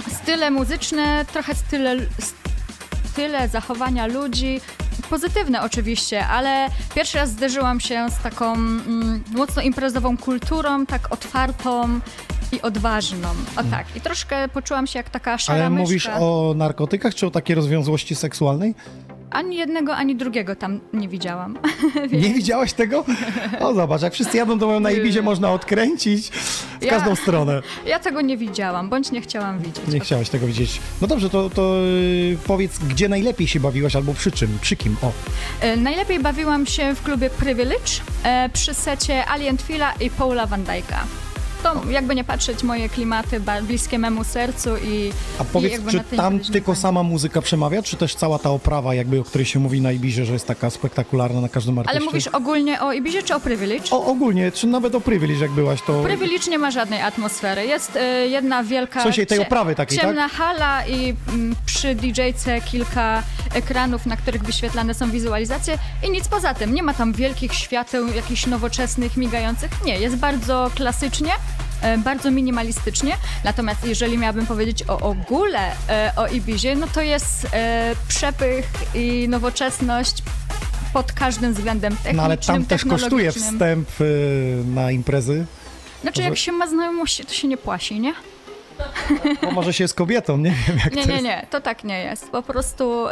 style muzyczne, trochę style, style zachowania ludzi. Pozytywne oczywiście, ale pierwszy raz zderzyłam się z taką mm, mocno imprezową kulturą, tak otwartą i odważną. O tak. I troszkę poczułam się jak taka szara Ale myszka. mówisz o narkotykach, czy o takiej rozwiązłości seksualnej? Ani jednego, ani drugiego tam nie widziałam. Nie widziałaś tego? O, zobacz, jak wszyscy jadą, to na Ibizie można odkręcić w Ja- każdą stronę. Ja tego nie widziałam, bądź nie chciałam widzieć. Nie chciałaś tego widzieć. No dobrze, to, to yy, powiedz, gdzie najlepiej się bawiłaś, albo przy czym, przy kim? O, E, Najlepiej bawiłam się w klubie Privilege e, przy secie Alien Twila i Paula Van Dyke'a. To jakby nie patrzeć, moje klimaty bliskie memu sercu i a i powiedz, jakby czy tam tylko sama muzyka przemawia, czy też cała ta oprawa, jakby o której się mówi na Ibizie, że jest taka spektakularna na każdym artyście? Ale mówisz ogólnie o Ibizie czy o Privilege? O, ogólnie, czy nawet o Privilege, jak byłaś, to... Privilege nie ma żadnej atmosfery. Jest e, jedna wielka W sensie tej oprawy takiej, tak? ciemna hala i mm, przy DJ-ce kilka ekranów, na których wyświetlane są wizualizacje i nic poza tym. Nie ma tam wielkich świateł, jakichś nowoczesnych, migających. Nie, jest bardzo klasycznie. E, Bardzo minimalistycznie. Natomiast jeżeli miałabym powiedzieć o ogóle e, o Ibizie, no to jest e, przepych i nowoczesność pod każdym względem technicznym, No ale tam też kosztuje wstęp na imprezy. Znaczy, jak się ma znajomości, to się nie płasi, nie? Bo może się jest kobietą, nie wiem jak Nie, to nie, jest. nie, to tak nie jest. Po prostu.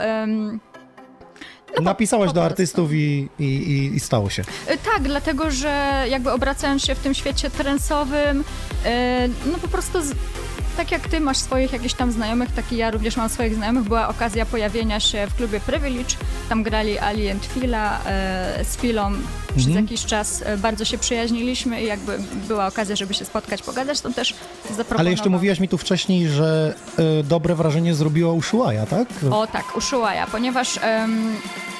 Em, Napisałaś do artystów i, i, i, i stało się. y, tak, dlatego że jakby obracając się w tym świecie trensowym, y, no po prostu. Tak jak ty masz swoich jakichś tam znajomych, tak i ja również mam swoich znajomych, była okazja pojawienia się w klubie Privilege. Tam grali Ali and Fila e, z Filą. Przez Mhm. jakiś czas e, bardzo się przyjaźniliśmy i jakby była okazja, żeby się spotkać, pogadać, to też zaproponowałam. Ale jeszcze mówiłaś mi tu wcześniej, że y, dobre wrażenie zrobiła Ushuaia, tak? O tak, Ushuaia, ponieważ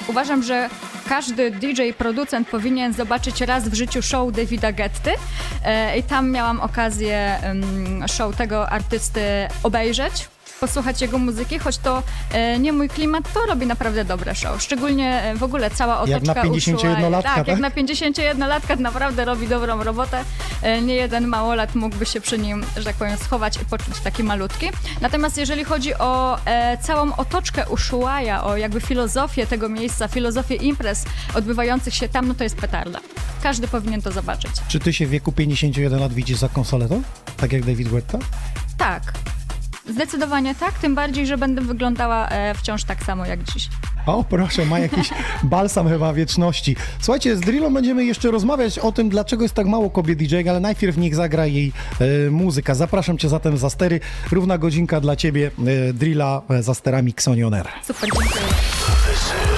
uważam, że każdy DJ, producent powinien zobaczyć raz w życiu show Davida Getty e, i tam miałam okazję show tego artysty obejrzeć. Posłuchać jego muzyki, choć to e, nie mój klimat, to robi naprawdę dobre show. Szczególnie e, w ogóle cała Jak otoczka na Ushuaii. 51-latka, Tak, tak? jak na 51-latka naprawdę robi dobrą robotę. E, Nie jeden małolat mógłby się przy nim, że tak powiem, schować i poczuć taki malutki. Natomiast jeżeli chodzi o e, całą otoczkę Ushuaia, o jakby filozofię tego miejsca, filozofię imprez odbywających się tam, no to jest petarda. Każdy powinien to zobaczyć. Czy ty się w wieku 51 lat widzisz za konsoletą? Tak jak David Guetta? Tak. Zdecydowanie tak, tym bardziej, że będę wyglądała e, wciąż tak samo jak dziś. O, proszę, ma jakiś balsam chyba wieczności. Słuchajcie, z Drillą będziemy jeszcze rozmawiać o tym, dlaczego jest tak mało kobiet DJ, ale najpierw niech zagra jej e, muzyka. Zapraszam cię zatem za stery. Równa godzinka dla ciebie, e, Drilla e, za sterami Xonioner. Super, dziękuję.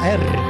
MR.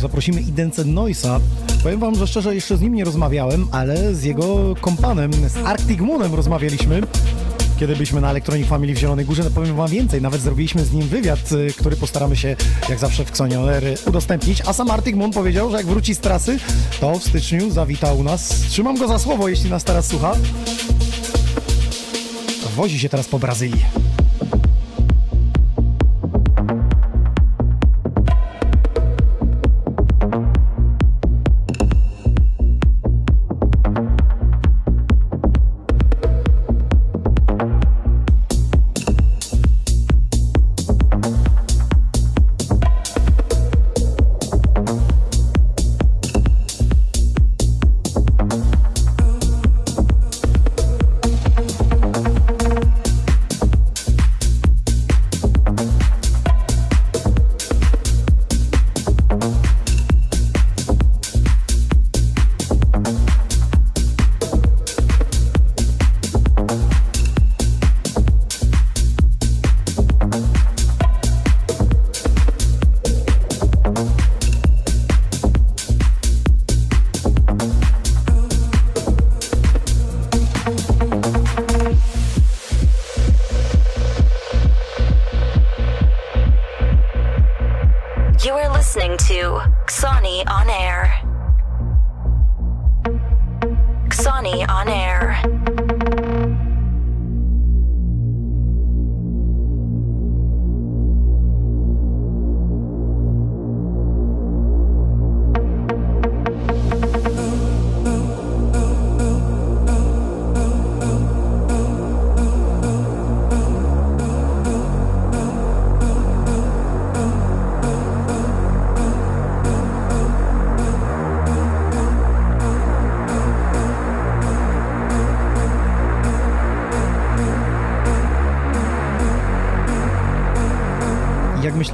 zaprosimy Idence Noisa. Powiem wam, że szczerze jeszcze z nim nie rozmawiałem, ale z jego kompanem, z Arctic Moonem rozmawialiśmy. Kiedy byliśmy na Electronic Family w Zielonej Górze, no powiem wam więcej, nawet zrobiliśmy z nim wywiad, y, który postaramy się, jak zawsze w Xonionery, udostępnić. A sam Arctic Moon powiedział, że jak wróci z trasy, to w styczniu zawita u nas. Trzymam go za słowo, jeśli nas teraz słucha. Wozi się teraz po Brazylii. To Xani on Air.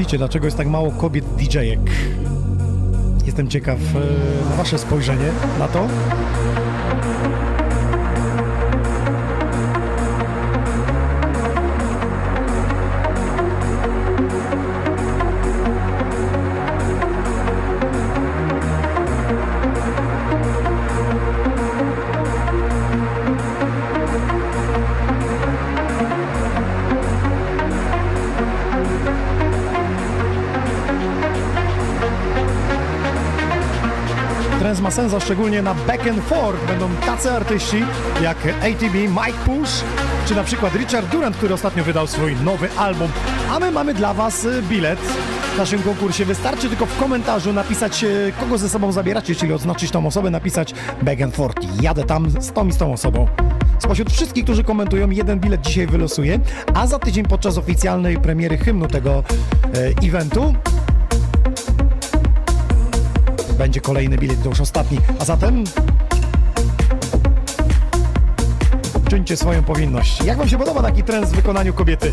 Myślicie, dlaczego jest tak mało kobiet DJ-ek? Jestem ciekaw e, na wasze spojrzenie na to. Trends ma sens, a szczególnie na Back and Forth będą tacy artyści jak ATB, Mike Push, czy na przykład Richard Durant, który ostatnio wydał swój nowy album. A my mamy dla Was y, bilet w naszym konkursie. Wystarczy tylko w komentarzu napisać, y, kogo ze sobą zabieracie, czyli oznaczyć tą osobę, napisać Back and Forth. Jadę tam z tą i z tą osobą. Spośród wszystkich, którzy komentują, jeden bilet dzisiaj wylosuję, a za tydzień podczas oficjalnej premiery hymnu tego e, eventu będzie kolejny bilet, to już ostatni. A zatem czyńcie swoją powinność. Jak Wam się podoba taki trend w wykonaniu kobiety?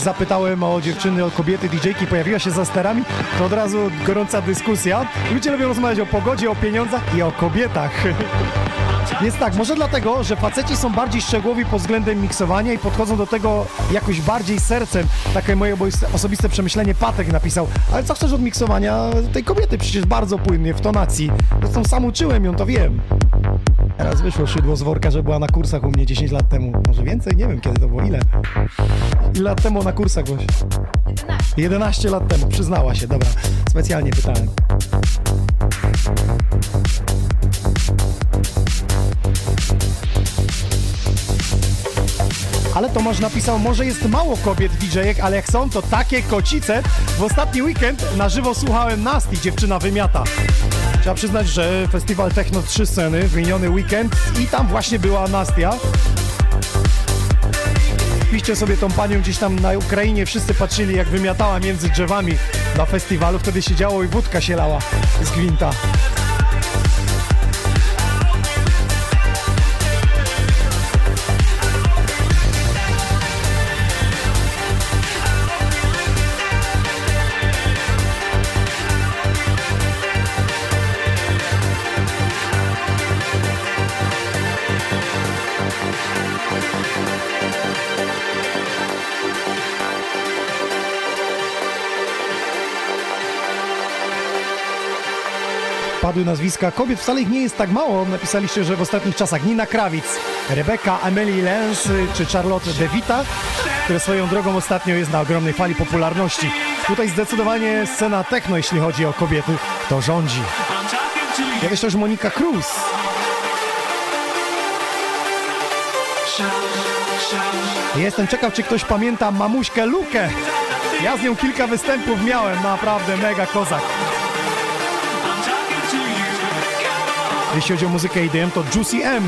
Zapytałem o dziewczyny, o kobiety, DJ-ki, pojawiła się za sterami, to od razu gorąca dyskusja. Ludzie lubią rozmawiać o pogodzie, o pieniądzach i o kobietach. Więc tak, może dlatego, że faceci są bardziej szczegółowi pod względem miksowania i podchodzą do tego jakoś bardziej sercem. Takie moje osobiste przemyślenie Patek napisał. Ale co chcesz od miksowania tej kobiety? Przecież bardzo płynnie, w tonacji. Zresztą sam uczyłem ją, to wiem. Teraz wyszło szydło z worka, że była na kursach u mnie 10 lat temu. Może więcej? Nie wiem kiedy to było. Ile? Ile lat temu na kursach byłeś? 11 lat temu, przyznała się. Dobra, specjalnie pytałem. Ale Tomasz napisał, może jest mało kobiet DJ-ek, ale jak są, to takie kocice. W ostatni weekend na żywo słuchałem Nasty, dziewczyna wymiata. Trzeba przyznać, że festiwal Techno 3 sceny w miniony weekend i tam właśnie była Nastia. Piszcie sobie tą panią gdzieś tam na Ukrainie, wszyscy patrzyli jak wymiatała między drzewami na festiwalu, wtedy się działo i wódka się lała z gwinta. Padły nazwiska kobiet, wcale ich nie jest tak mało. Napisaliście, że w ostatnich czasach Nina Krawic, Rebecca Amelie Lenz czy Charlotte De Vita, które swoją drogą ostatnio jest na ogromnej fali popularności. Tutaj zdecydowanie scena techno, jeśli chodzi o kobiety, to rządzi. Ja też Monika Cruz. Jestem ciekaw, czy ktoś pamięta mamuśkę Lukę. Ja z nią kilka występów miałem, naprawdę mega kozak. Jeśli chodzi o muzykę IDM, to Juicy M.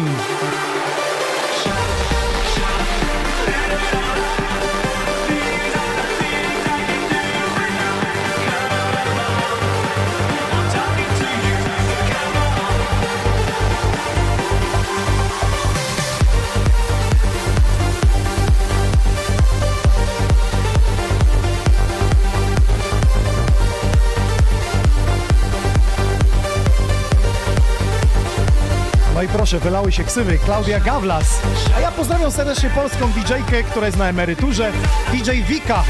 Proszę, wylały się ksywy. Klaudia Gawlas. A ja pozdrawiam serdecznie polską DJ-kę, która jest na emeryturze. DJ Wika.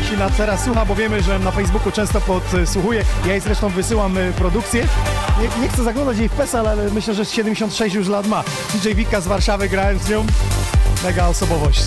Jeśli nas teraz słucha, bo wiemy, że na Facebooku często podsłuchuje. Ja jej zresztą wysyłam y, produkcję. Nie, nie chcę zaglądać jej w PESEL, ale myślę, że z 76 już lat ma. DJ Wika z Warszawy, grałem z nią. Mega osobowość.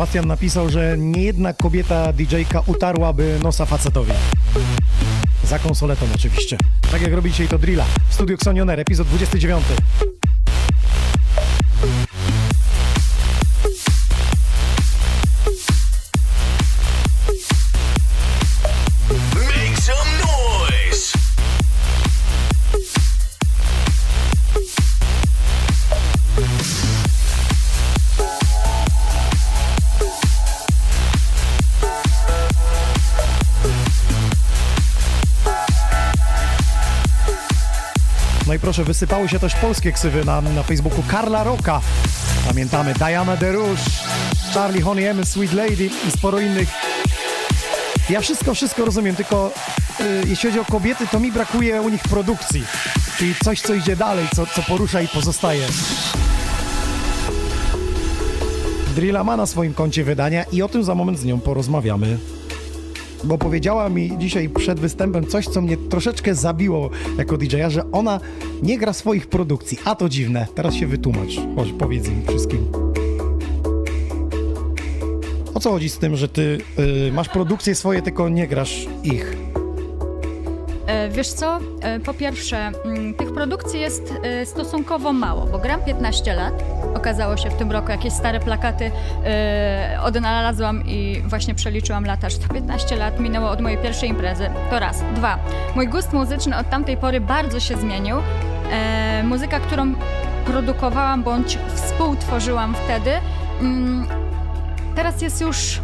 Sebastian napisał, że niejedna kobieta DJ-ka utarłaby nosa facetowi. Za konsoletą oczywiście. Tak jak robi dzisiaj to Drilla. W studiu Xonioner, epizod 29. Wysypały się też polskie ksywy na, na Facebooku. Karla Roka, pamiętamy, Diana de Rouge, Charlie Honey M, Sweet Lady i sporo innych. Ja wszystko, wszystko rozumiem, tylko y, jeśli chodzi o kobiety, to mi brakuje u nich produkcji. Czyli coś, co idzie dalej, co, co porusza i pozostaje. Drilla ma na swoim koncie wydania i o tym za moment z nią porozmawiamy. Bo powiedziała mi dzisiaj przed występem coś, co mnie troszeczkę zabiło jako DJ-a, że ona nie gra swoich produkcji, a to dziwne. Teraz się wytłumacz, chodź, powiedz im wszystkim. O co chodzi z tym, że ty y, masz produkcje swoje, tylko nie grasz ich? E, Wiesz co, E, po pierwsze, mm, tych produkcji jest e, stosunkowo mało, bo gram 15 lat. Okazało się w tym roku jakieś stare plakaty odnalazłam i właśnie przeliczyłam lata, że to 15 lat minęło od mojej pierwszej imprezy. To raz. Dwa. Mój gust muzyczny od tamtej pory bardzo się zmienił. Muzyka, którą produkowałam bądź współtworzyłam wtedy, mm, teraz jest już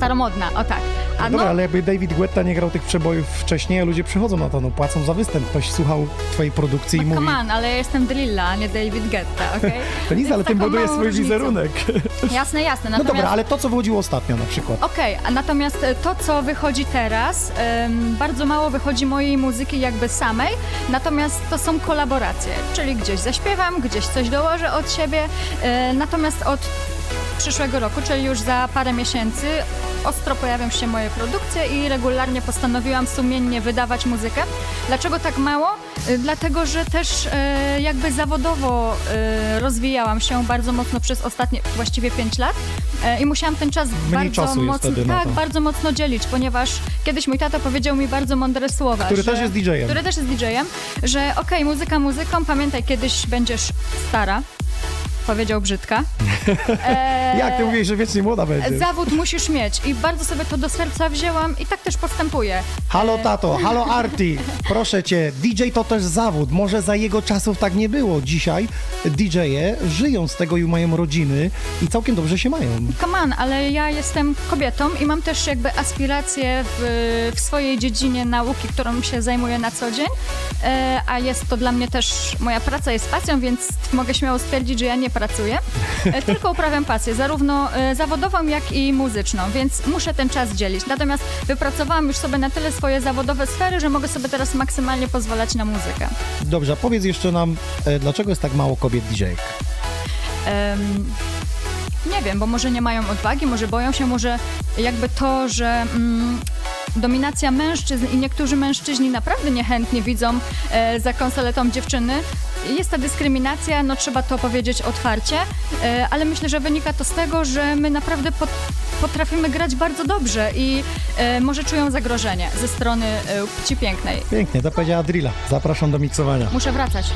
staromodna, o tak. A no, Dobra, ale jakby David Guetta nie grał tych przebojów wcześniej, a ludzie przychodzą na to, no płacą za występ. Ktoś słuchał twojej produkcji i mówi... Come on, ale ja jestem Drilla, a nie David Guetta, okej? To nic, ale tym buduje swój różnicą. wizerunek. Jasne, jasne. No Natomiast... dobra, ale to, co wychodziło ostatnio na przykład. Okej, a natomiast e, to, co wychodzi teraz, em, bardzo mało wychodzi mojej muzyki jakby samej, natomiast to są kolaboracje, czyli gdzieś zaśpiewam, gdzieś coś dołożę od siebie, e, natomiast od przyszłego roku, czyli już za parę miesięcy, ostro pojawią się moje produkcje i regularnie postanowiłam sumiennie wydawać muzykę. Dlaczego tak mało? Y, Dlatego, że też e, jakby zawodowo e, rozwijałam się bardzo mocno przez ostatnie właściwie 5 lat i musiałam ten czas Mniej bardzo mocno, tak, bardzo mocno dzielić, ponieważ kiedyś mój tata powiedział mi bardzo mądre słowa. Który że, też jest DJ-em. Który też jest DJ-em, że okej, muzyka muzyką, pamiętaj, kiedyś będziesz stara, powiedział brzydka. E, Jak ty mówisz, że wiecznie młoda będzie? Zawód musisz mieć i bardzo sobie to do serca wzięłam i tak też postępuję. Halo tato, halo Arti, proszę cię, DJ to też zawód. Może za jego czasów tak nie było. Dzisiaj DJ-e żyją z tego i mają rodziny i całkiem dobrze się mają. Come on, ale ja jestem kobietą i mam też jakby aspiracje w, w swojej dziedzinie nauki, którą się zajmuję na co dzień, e, a jest to dla mnie też, moja praca jest pasją, więc mogę śmiało stwierdzić, że ja nie pracuję, e, tylko uprawiam pasję, zarówno e, zawodową, jak i muzyczną, więc muszę ten czas dzielić. Natomiast wypracowałam już sobie na tyle swoje zawodowe sfery, że mogę sobie teraz maksymalnie pozwalać na muzykę. Dobrze, powiedz jeszcze nam, e, dlaczego jest tak mało kobiet DJ-ek? Em, nie wiem, bo może nie mają odwagi, może boją się, może jakby to, że mm, dominacja mężczyzn i niektórzy mężczyźni naprawdę niechętnie widzą e, za konsoletą dziewczyny. Jest ta dyskryminacja, no trzeba to powiedzieć otwarcie, e, ale myślę, że wynika to z tego, że my naprawdę pot, potrafimy grać bardzo dobrze i e, może czują zagrożenie ze strony e, płci pięknej. Pięknie, to powiedziała Drilla. Zapraszam do miksowania. Muszę wracać.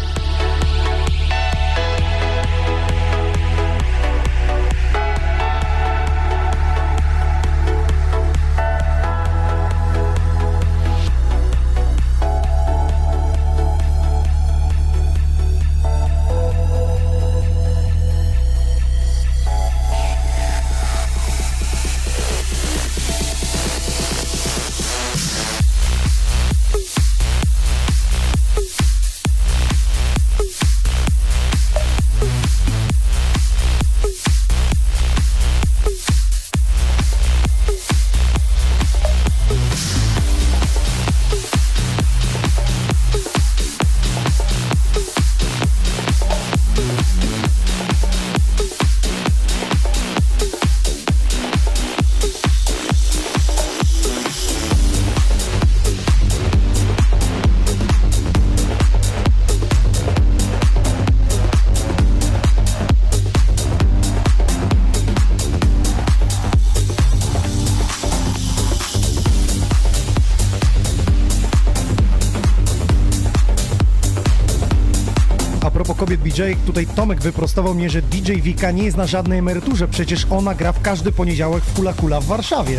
DJ, tutaj Tomek wyprostował mnie, że DJ Wika nie jest na żadnej emeryturze, przecież ona gra w każdy poniedziałek w Kula Kula w Warszawie.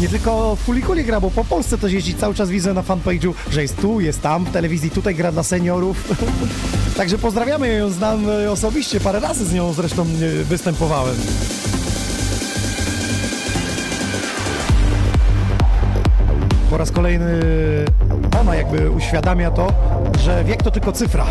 Nie tylko w Kuli Kuli gra, bo po Polsce też jeździ. Cały czas widzę na fanpage'u, że jest tu, jest tam, w telewizji tutaj gra dla seniorów. Także pozdrawiamy ją, znam e, osobiście, parę razy z nią zresztą e, występowałem. Po raz kolejny ona jakby uświadamia to, że wiek to tylko cyfra.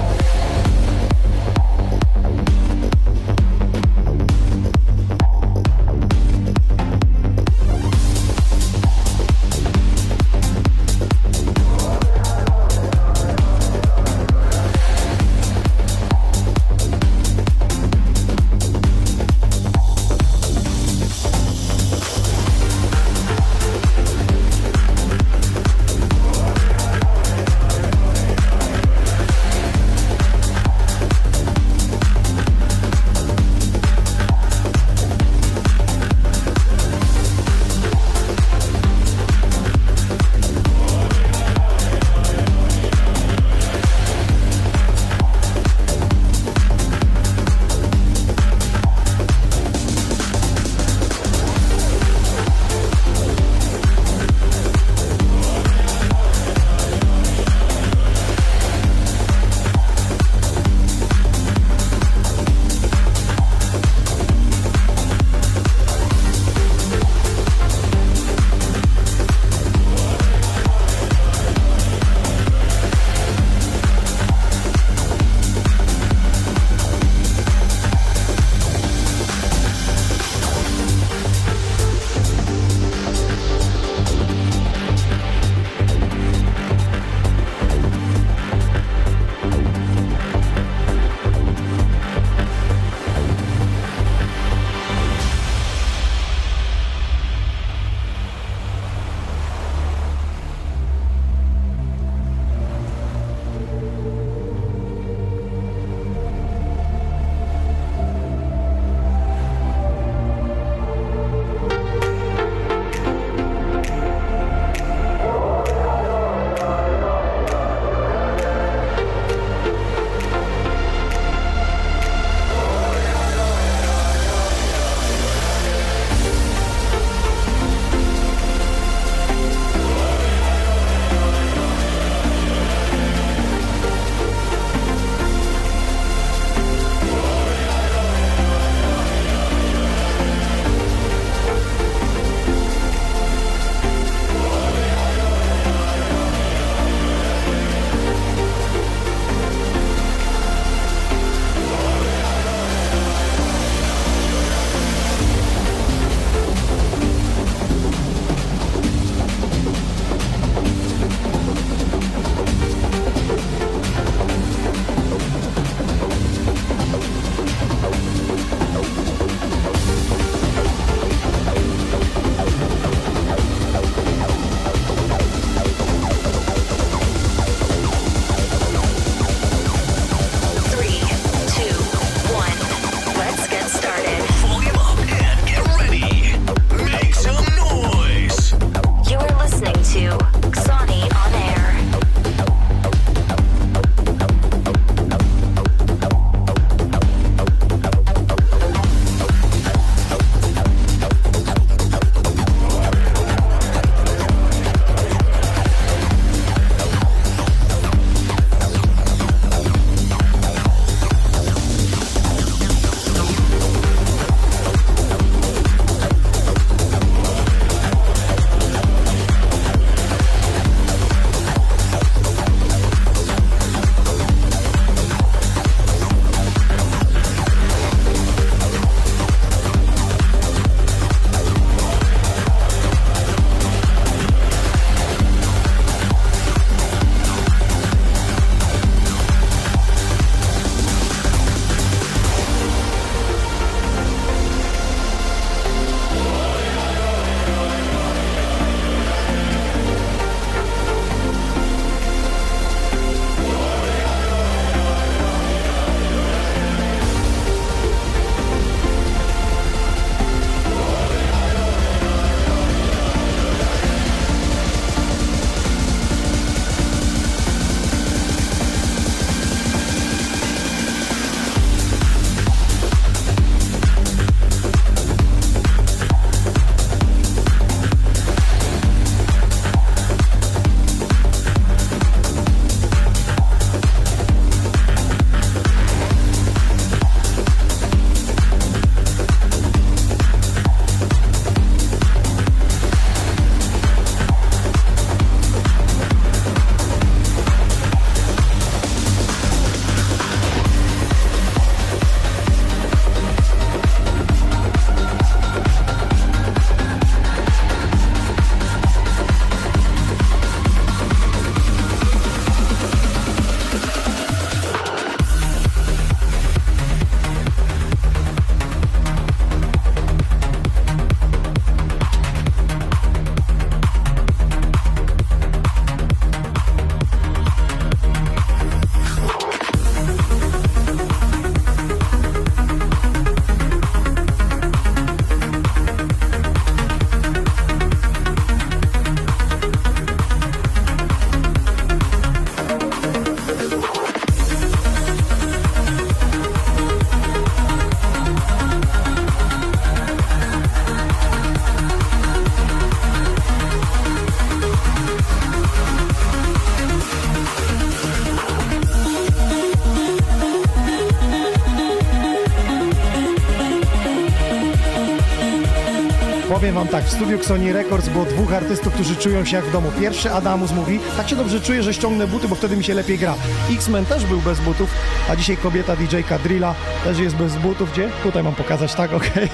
Powiem wam tak, w studiu Sony Records było dwóch artystów, którzy czują się jak w domu. Pierwszy Adamus mówi, tak się dobrze czuję, że ściągnę buty, bo wtedy mi się lepiej gra. X-Men też był bez butów, a dzisiaj kobieta DJ-ka Drilla też jest bez butów. Gdzie? Tutaj mam pokazać, tak, okej.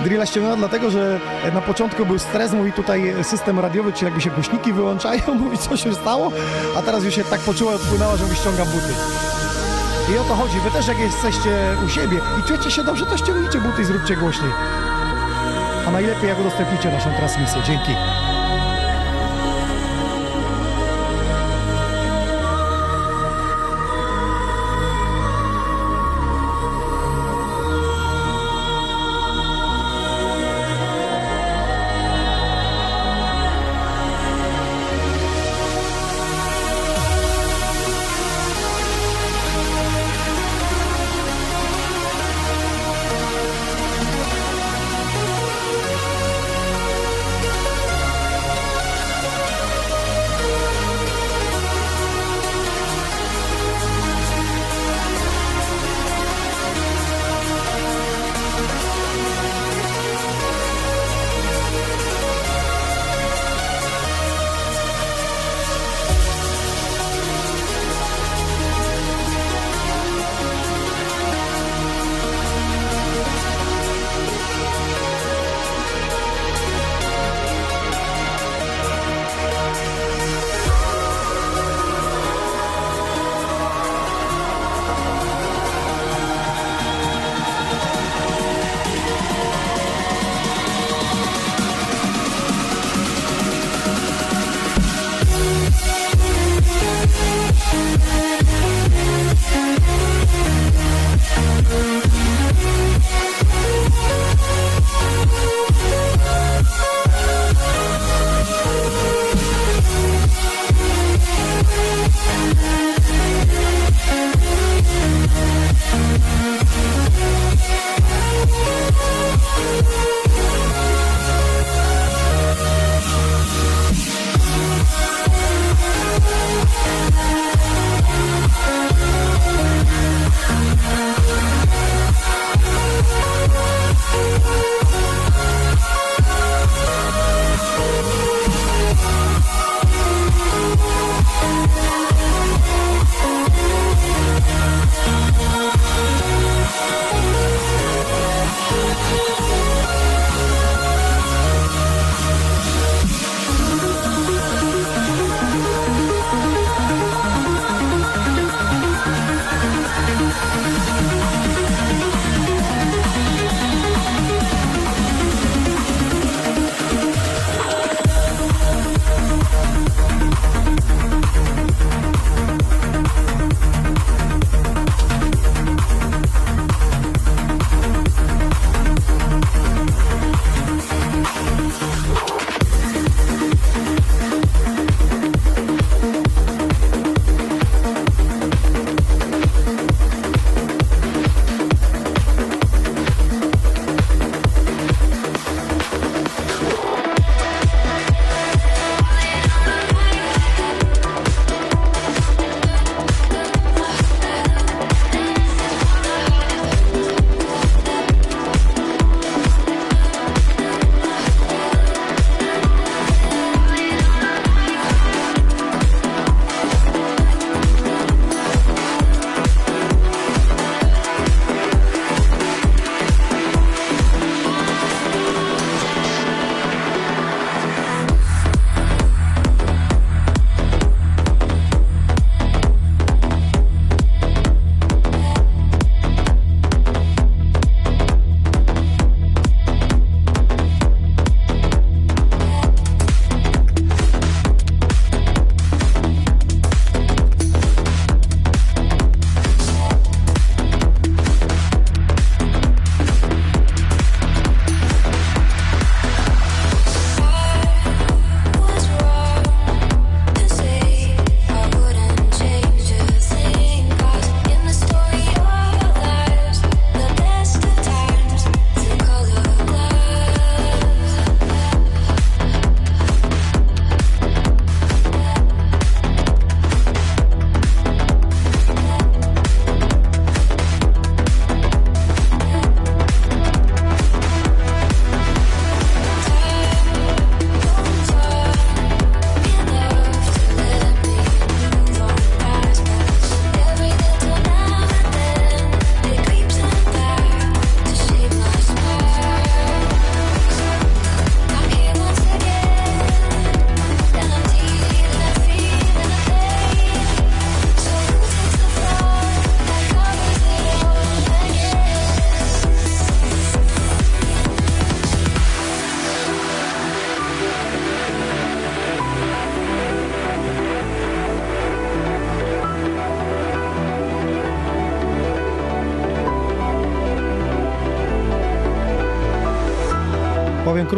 Drilla ściągnęła dlatego, że na początku był stres, mówi tutaj system radiowy, czy jakby się głośniki wyłączają, mówi co się stało, a teraz już się tak poczuła, odpłynęła, że mówi ściągam buty. I o to chodzi, wy też jak jesteście u siebie i czujecie się dobrze, to ściągnijcie buty i zróbcie głośniej. A najlepiej jak udostępnicie naszą transmisję. Dzięki.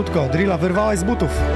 Krótko, drilla wyrwałaś z butów.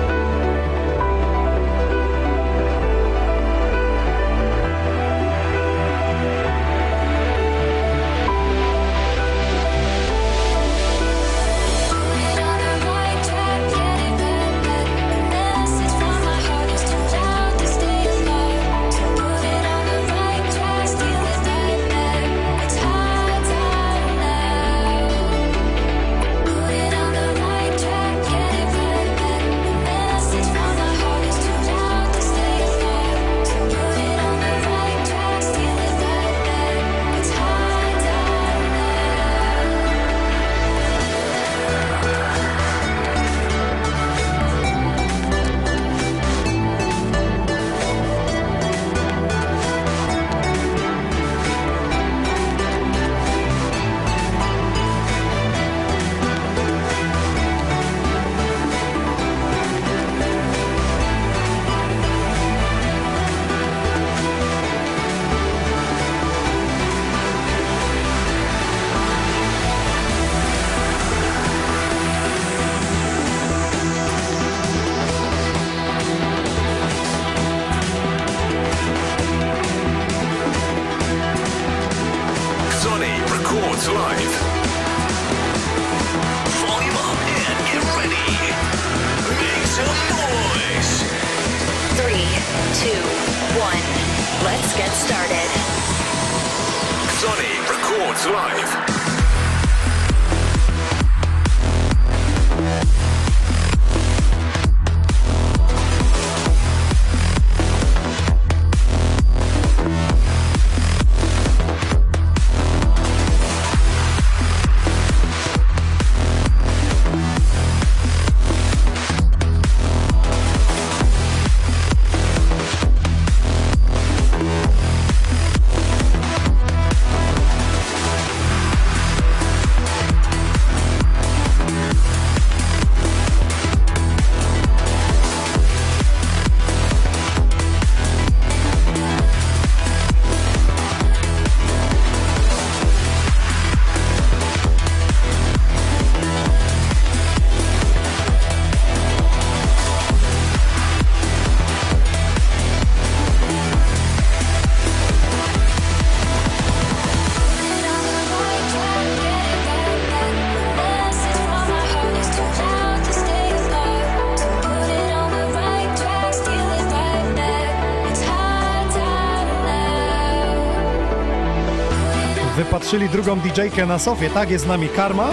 Drugą DJ-kę na sofie. Tak, jest z nami Karma,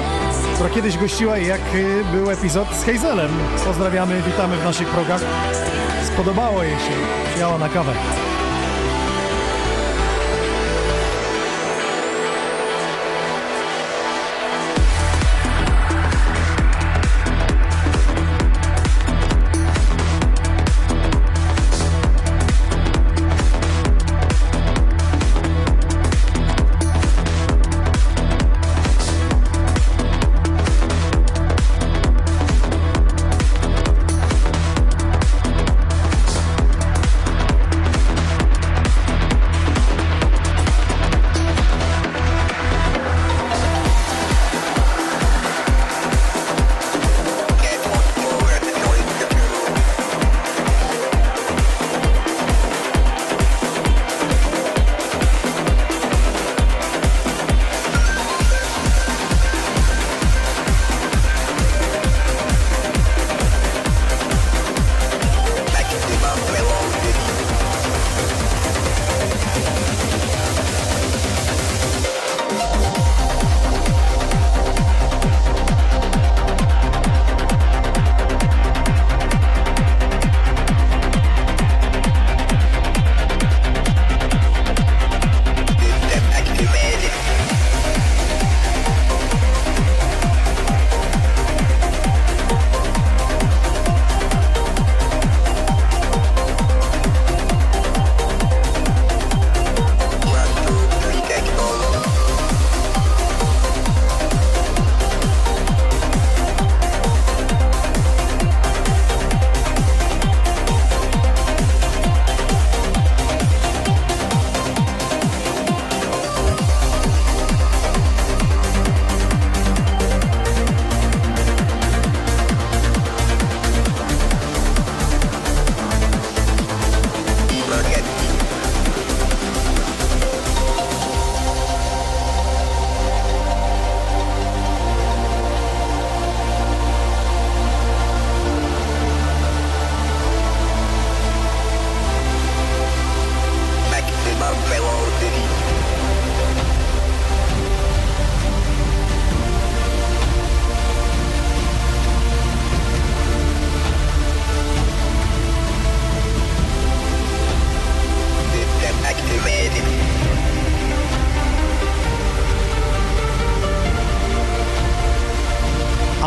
która kiedyś gościła jak y, był epizod z Hazelem. Pozdrawiamy, witamy w naszych progach. Spodobało jej się. Przyjęła na kawę.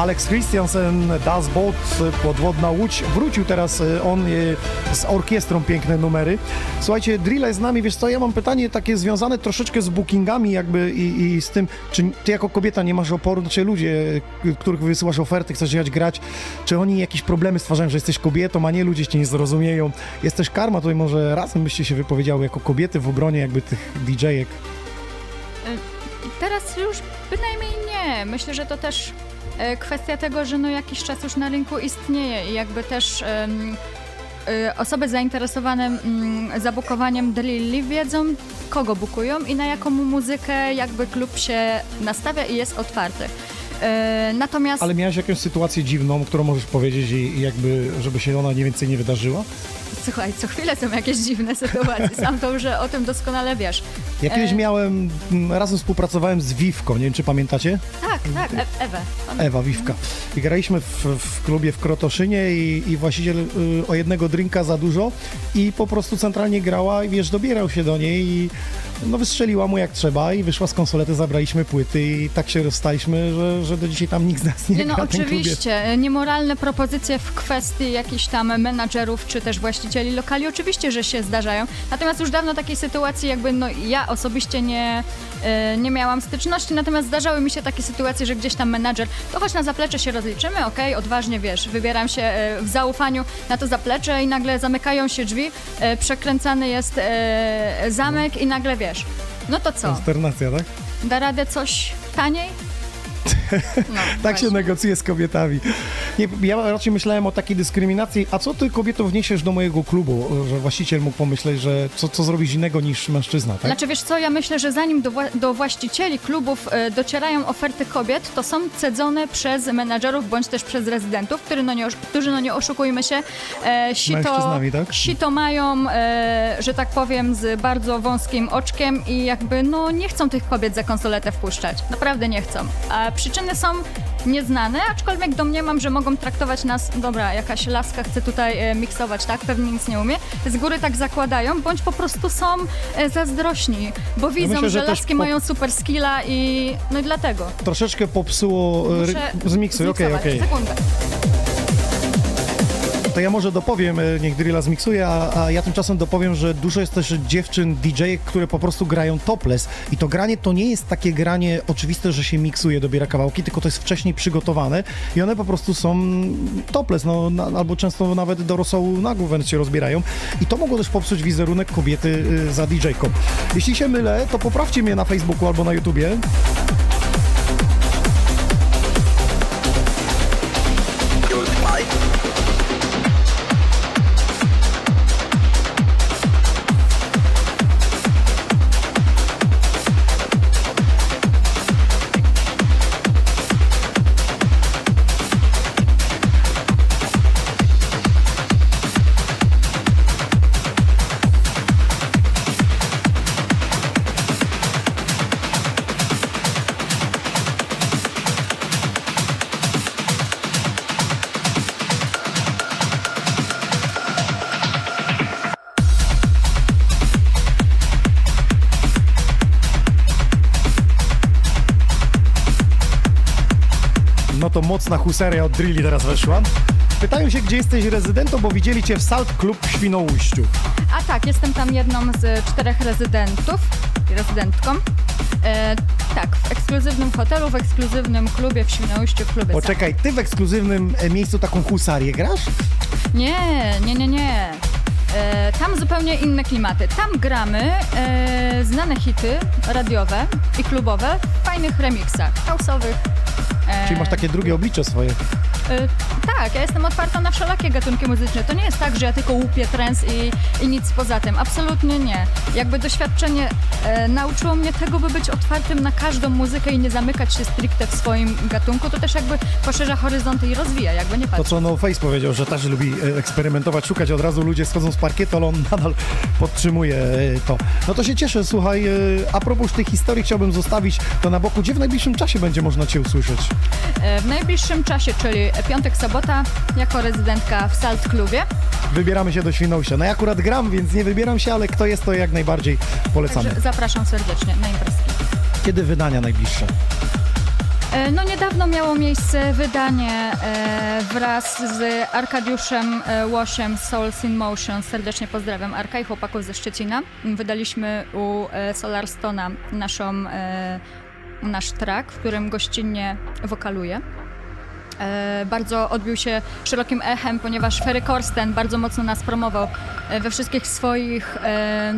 Alex Christiansen, Das Boot, podwodna łódź. Wrócił teraz y, on y, z orkiestrą, piękne numery. Słuchajcie, Drilla jest z nami, wiesz co, ja mam pytanie takie związane troszeczkę z bookingami jakby i, i z tym, czy ty jako kobieta nie masz oporu, czy ludzie, y, których wysyłasz oferty, chcesz jechać grać, czy oni jakieś problemy stwarzają, że jesteś kobietą, a nie ludzie cię nie zrozumieją. Jest też karma, tutaj może razem byście się wypowiedziały jako kobiety w obronie jakby tych DJ-ek. Teraz już bynajmniej nie. Myślę, że to też e, kwestia tego, że no jakiś czas już na rynku istnieje i jakby też e, osoby zainteresowane mm, zabukowaniem Drilli wiedzą, kogo bukują i na jaką muzykę jakby klub się nastawia i jest otwarty. E, Natomiast Ale miałeś jakąś sytuację dziwną, którą możesz powiedzieć i jakby, żeby się ona mniej więcej nie wydarzyła? Słuchaj, co chwilę są jakieś dziwne sytuacje. Sam to już o tym doskonale wiesz. Ja kiedyś E, miałem, razem współpracowałem z Wiwką, nie wiem czy pamiętacie? Tak, tak, e Ewę. Ewa Wiwka. I graliśmy w, w klubie w Krotoszynie i, i właściciel y, o jednego drinka za dużo i po prostu centralnie grała i wiesz, dobierał się do niej i no wystrzeliła mu jak trzeba i wyszła z konsolety, zabraliśmy płyty i tak się rozstaliśmy, że, że do dzisiaj tam nikt z nas nie, Nie, no oczywiście, niemoralne propozycje w kwestii jakichś tam menadżerów czy też właścicieli lokali oczywiście, że się zdarzają. Natomiast już dawno takiej sytuacji jakby no ja osobiście nie, e, nie miałam styczności, natomiast zdarzały mi się takie sytuacje, że gdzieś tam menadżer, to chodź na zaplecze się rozliczymy, okej, odważnie wiesz, wybieram się e, w zaufaniu na to zaplecze i nagle zamykają się drzwi, e, przekręcany jest zamek i nagle wiesz, no to co, Konsternacja, tak? da radę coś taniej? No, Tak się negocjuje z kobietami. Nie, ja raczej myślałem o takiej dyskryminacji. A co ty kobieto wniesiesz do mojego klubu, że właściciel mógł pomyśleć, że co, co zrobić innego niż mężczyzna, tak? Znaczy wiesz co, ja myślę, że zanim do, wła- do właścicieli klubów e, docierają oferty kobiet, to są cedzone przez menadżerów bądź też przez rezydentów, którzy no nie, którzy no nie oszukujmy się, e, sito, tak? sito mają, e, że tak powiem, z bardzo wąskim oczkiem i jakby no nie chcą tych kobiet za konsoletę wpuszczać. Naprawdę nie chcą. A przyczyny są nieznane, aczkolwiek domniemam, że mogą traktować nas, dobra, jakaś laska chce tutaj e, miksować, tak? Pewnie nic nie umie. Z góry tak zakładają, bądź po prostu są e, zazdrośni, bo widzą, myślę, że że laski po- mają super skilla i no i dlatego. Troszeczkę popsuło... e, Muszę ry- Zmiksuj, okej, zmiksować. okej. Sekundę. To ja może dopowiem, e, niech Drilla zmiksuje, a, a ja tymczasem dopowiem, że dużo jest też dziewczyn DJ, które po prostu grają topless i to granie to nie jest takie granie oczywiste, że się miksuje, dobiera kawałki, tylko to jest wcześniej przygotowane i one po prostu są topless, no, na, albo często nawet do rosołu nagów wręcz się rozbierają i to mogło też popsuć wizerunek kobiety y, za DJ-ką. Jeśli się mylę, to poprawcie mnie na Facebooku albo na YouTubie. Mocna huseria od Drilli teraz weszła. Pytają się, gdzie jesteś rezydentą, bo widzieli cię w Salt Club w Świnoujściu. A tak, jestem tam jedną z czterech rezydentów rezydentką. E, tak, w ekskluzywnym hotelu, w ekskluzywnym klubie w Świnoujściu, w klubie Poczekaj, ty w ekskluzywnym e, miejscu taką husarię grasz? Nie, nie, nie, nie. E, tam zupełnie inne klimaty. Tam gramy e, znane hity radiowe i klubowe w fajnych remixach, house'owych. E, Czyli masz takie drugie oblicze swoje. Tak, ja jestem otwarta na wszelakie gatunki muzyczne. To nie jest tak, że ja tylko łupię trens i, i nic poza tym. Absolutnie nie. Jakby doświadczenie e, nauczyło mnie tego, by być otwartym na każdą muzykę i nie zamykać się stricte w swoim gatunku. To też jakby poszerza horyzonty i rozwija, jakby nie To patrzeć. co No Face powiedział, że też lubi e, eksperymentować, szukać od razu ludzie schodzą z parkietu, ale on nadal podtrzymuje e, to. No to się cieszę, słuchaj, e, a propos tych historii chciałbym zostawić to na boku. Gdzie w najbliższym czasie będzie można cię usłyszeć? E, w najbliższym czasie, czyli piątek, sobota, jako rezydentka w Salt Klubie. Wybieramy się do Świnoujścia. No ja akurat gram, więc nie wybieram się, ale kto jest, to jak najbardziej polecamy. Także zapraszam serdecznie na imprezki. Kiedy wydania najbliższe? E, No niedawno miało miejsce wydanie e, wraz z Arkadiuszem e, Łosiem Souls in Motion. Serdecznie pozdrawiam Arka i chłopaków ze Szczecina. Wydaliśmy u Solarstona naszą, nasz track, w którym gościnnie wokaluje. E, bardzo odbił się szerokim echem, ponieważ Ferry Korsten bardzo mocno nas promował e, we wszystkich swoich e,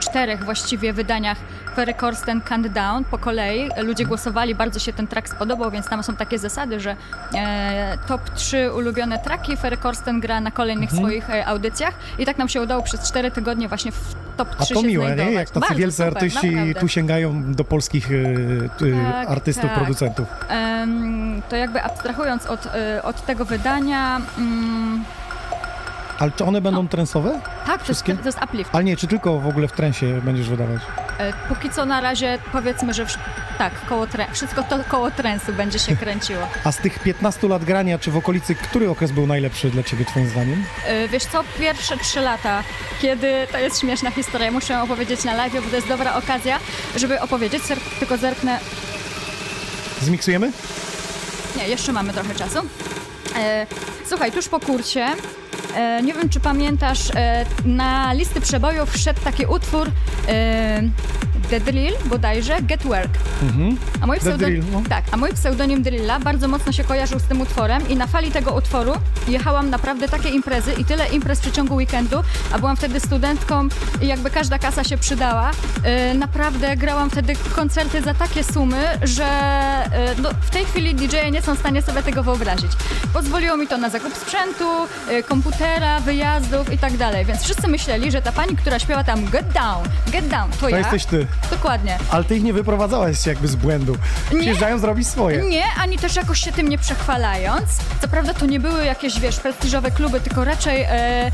czterech właściwie wydaniach Ferry Korsten Countdown po kolei. Ludzie głosowali, bardzo się ten track spodobał, więc tam są takie zasady, że e, top 3 ulubione traki Ferry Korsten gra na kolejnych Mhm. swoich e, audycjach i tak nam się udało przez 4 tygodnie właśnie w top 3 A to się miłe, znajdować. nie? Jak tacy Bardzo wielcy super, artyści naprawdę. tu sięgają do polskich y, y, Tak, artystów, tak. producentów. To jakby abstrahując od, y, od tego wydania, mm, Ale czy one będą trensowe? tak, to jest, Wszystkie? to jest. Ale nie, czy tylko w ogóle w trensie będziesz wydawać? E, Póki co na razie powiedzmy, że wsz- tak, koło tre- wszystko to koło trensu będzie się kręciło. A z tych 15 lat grania, czy w okolicy, który okres był najlepszy dla ciebie, twoim zdaniem? E, Wiesz co, pierwsze trzy lata, kiedy, to jest śmieszna historia, muszę ją opowiedzieć na live, bo to jest dobra okazja, żeby opowiedzieć, tylko zerknę, Zmiksujemy? nie, jeszcze mamy trochę czasu. E, Słuchaj, tuż po kurcie, e, nie wiem czy pamiętasz, e, na listy przebojów wszedł taki utwór e, The Drill bodajże, Get Work. Mhm. A mój, The pseudonim, Drill, no. tak, a mój pseudonim Drilla bardzo mocno się kojarzył z tym utworem i na fali tego utworu jechałam naprawdę takie imprezy i tyle imprez w przeciągu weekendu, a byłam wtedy studentką i jakby każda kasa się przydała. Naprawdę grałam wtedy koncerty za takie sumy, że no, w tej chwili DJ-e nie są w stanie sobie tego wyobrazić. Pozwoliło mi to na zakup sprzętu, yy, komputera, wyjazdów i tak dalej, więc wszyscy myśleli, że ta pani, która śpiewa tam Get Down, Get Down, to, To ja. jesteś ty. Dokładnie. Ale ty ich nie wyprowadzałaś jakby z błędu. Przyjeżdżają zrobić swoje. Nie, ani też jakoś się tym nie przechwalając. Co prawda to nie były jakieś, wiesz, prestiżowe kluby, tylko raczej e,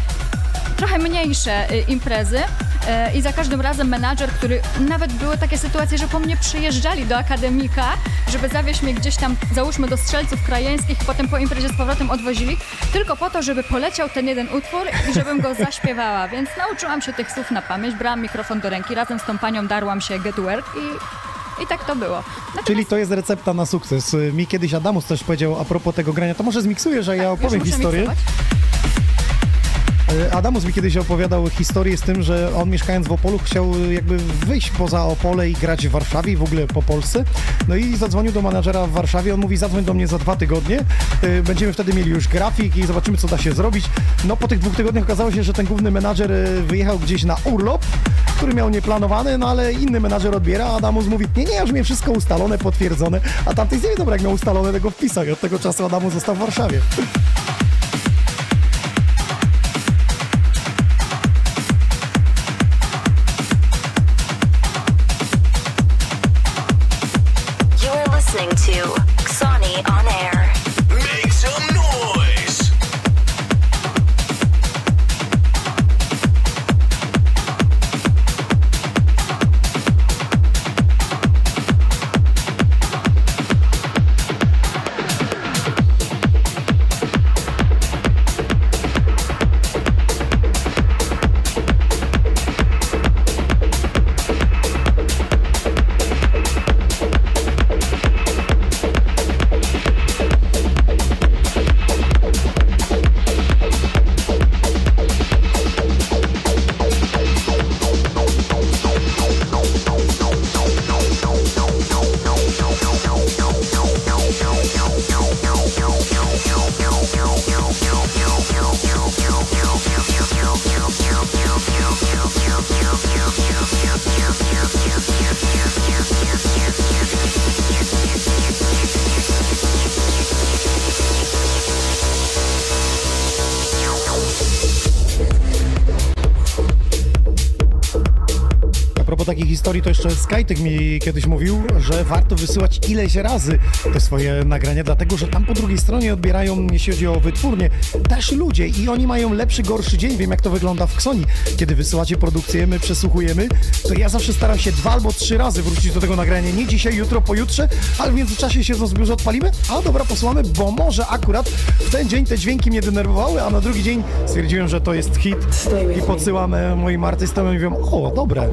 trochę mniejsze e, imprezy. E, I za każdym razem menadżer, który nawet były takie sytuacje, że po mnie przyjeżdżali do akademika, żeby zawieźć mnie gdzieś tam, załóżmy do strzelców krajeńskich, potem po imprezie z powrotem odwozili, tylko po to, żeby poleciał ten jeden utwór i żebym go zaśpiewała. Więc nauczyłam się tych słów na pamięć, brałam mikrofon do ręki, razem z tą panią darłam się Get Work i, i tak to było. Czyli to jest recepta na sukces. Mi kiedyś Adamus coś powiedział a propos tego grania. To może zmiksujesz, a ja opowiem Tak, historię. miksować. Y, Adamus mi kiedyś opowiadał historię z tym, że on mieszkając w Opolu chciał y, jakby wyjść poza Opole i grać w Warszawie i w ogóle po Polsce. No i zadzwonił do menadżera w Warszawie. On mówi, zadzwoń do mnie za dwa tygodnie. Y, Będziemy wtedy mieli już grafik i zobaczymy, co da się zrobić. No po tych dwóch tygodniach okazało się, że ten główny menadżer wyjechał gdzieś na urlop, który miał nieplanowany, no ale inny menadżer odbiera, a Adamus mówi, nie, nie, już miałem wszystko ustalone, potwierdzone, a tamtej nie dobra, jak miał ustalone, tego wpisał i od tego czasu Adamus został w Warszawie. Historii, to jeszcze Skytek mi kiedyś mówił, że warto wysyłać ileś razy te swoje nagrania, dlatego że tam po drugiej stronie odbierają, jeśli chodzi o wytwórnie, też ludzie i oni mają lepszy, gorszy dzień. Wiem, jak to wygląda w Xoni. Kiedy wysyłacie produkcję, my przesłuchujemy, to ja zawsze staram się dwa albo trzy razy wrócić do tego nagrania. Nie dzisiaj, jutro, pojutrze, ale w międzyczasie siedząc w biurze odpalimy, a dobra, posłamy, bo może akurat w ten dzień te dźwięki mnie denerwowały, a na drugi dzień stwierdziłem, że to jest hit i podsyłam moim artystom i mówią, o, dobre.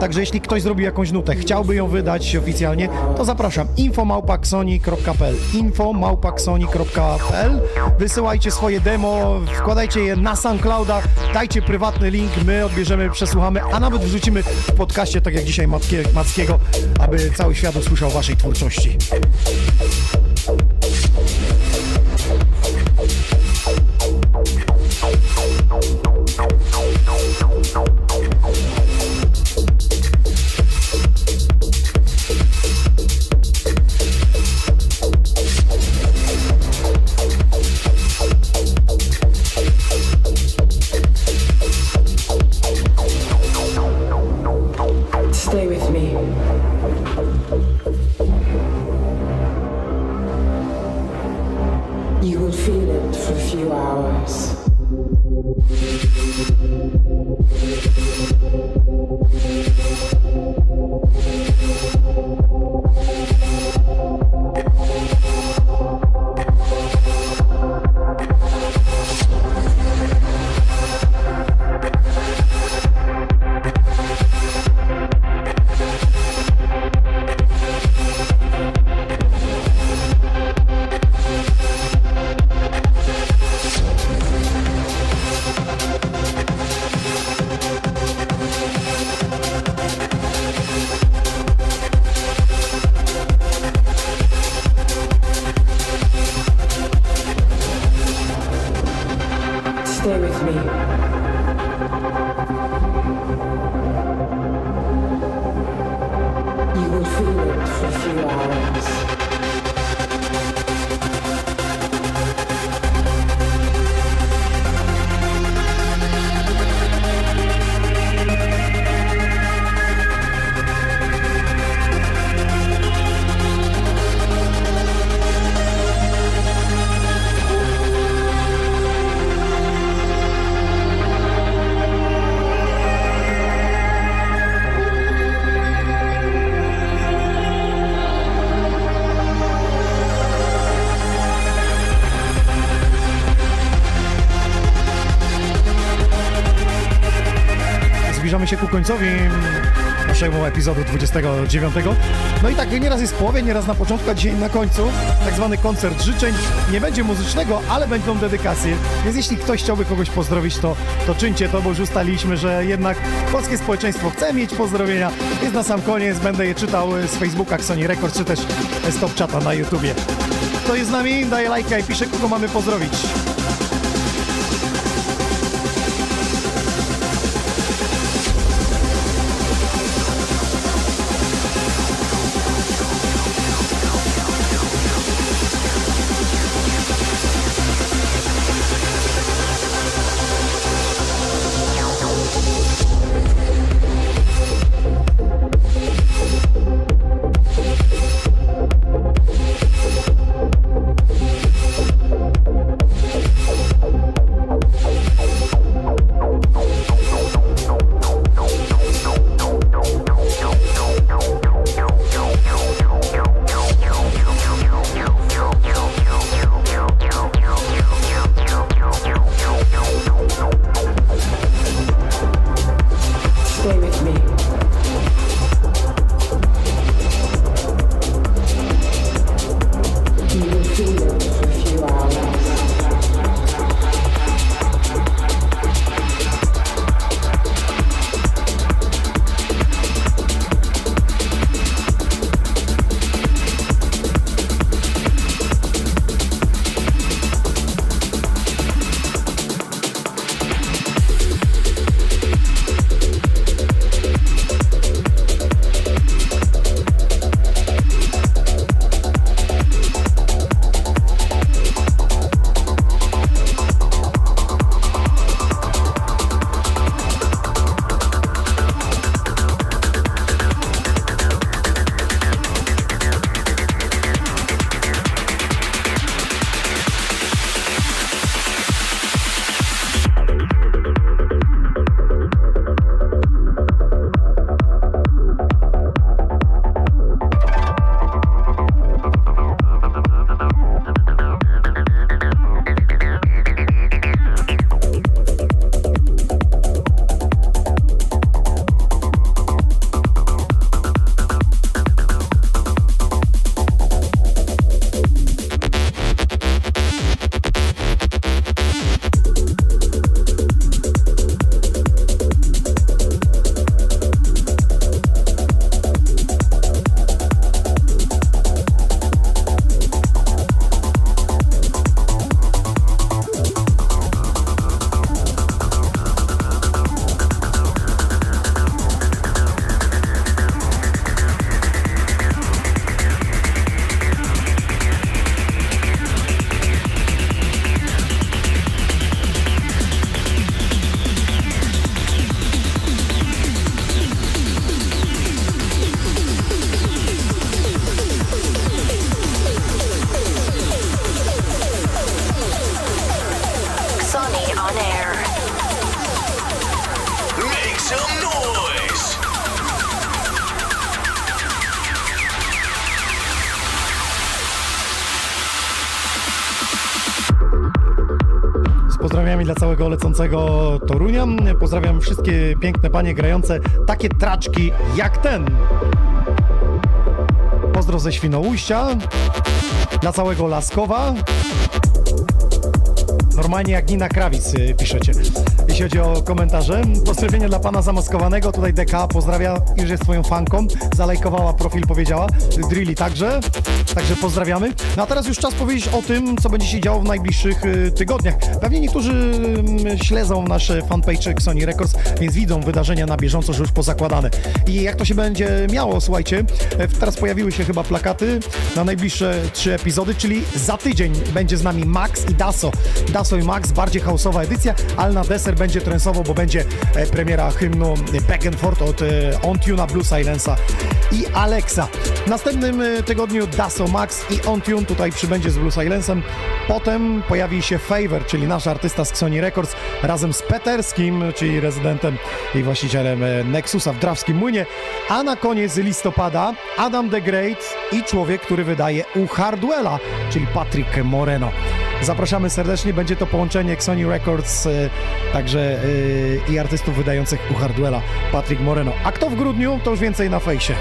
Także jeśli ktoś zrobił jakąś nutę, chciałby ją wydać oficjalnie, to zapraszam. infomałpaksoni.pl infomałpaksoni.pl Wysyłajcie swoje demo, wkładajcie je na SoundClouda, dajcie prywatny link, my odbierzemy, przesłuchamy, a nawet wrzucimy w podcaście, tak jak dzisiaj Matkie, Mackiego, aby cały świat usłyszał waszej twórczości. Końcowi naszego epizodu 29. No i tak nieraz jest w połowie, nieraz na początku, a dzisiaj na końcu. Tak zwany koncert życzeń. Nie będzie muzycznego, ale będą dedykacje. Więc jeśli ktoś chciałby kogoś pozdrowić, to, to czyńcie to, bo już ustaliliśmy, że jednak polskie społeczeństwo chce mieć pozdrowienia. Więc na sam koniec będę je czytał z Facebooka Sony Records, czy też z Top Chata na YouTubie. Kto jest z nami, daje lajka i pisze, kogo mamy pozdrowić. Całego lecącego Torunia. Pozdrawiam wszystkie piękne panie grające takie traczki jak ten. Pozdro ze Świnoujścia. Dla całego Laskowa. Normalnie jak Nina Krawic y, piszecie. Jeśli chodzi o komentarze, pozdrowienie dla pana zamaskowanego. Tutaj DK pozdrawia, już jest twoją fanką. Zalajkowała profil, powiedziała. Drilli także. Także pozdrawiamy. No a teraz już czas powiedzieć o tym, co będzie się działo w najbliższych y, tygodniach. Pewnie niektórzy mm, śledzą nasz fanpage Sony Records, więc widzą wydarzenia na bieżąco, że już pozakładane. I jak to się będzie miało, słuchajcie, e, teraz pojawiły się chyba plakaty na najbliższe trzy epizody, czyli za tydzień będzie z nami Max i Daso. Daso i Max, bardziej houseowa edycja, ale na deser będzie trensowo, bo będzie e, premiera hymnu Back and Forth od e, On Tune'a Blue Silensa i Alexa. W następnym e, tygodniu Daso Max i On Tune tutaj przybędzie z Blue Silensem. Potem pojawi się Favor, czyli nasz artysta z Sony Records razem z Peterskim, czyli rezydentem i właścicielem Nexusa w Drawskim Młynie. A na koniec listopada Adam the Great i człowiek, który wydaje u Hardwella, czyli Patrick Moreno. Zapraszamy serdecznie, będzie to połączenie Sony Records, e, także e, i artystów wydających u Hardwella, Patrick Moreno. A kto w grudniu, to już więcej na fejsie.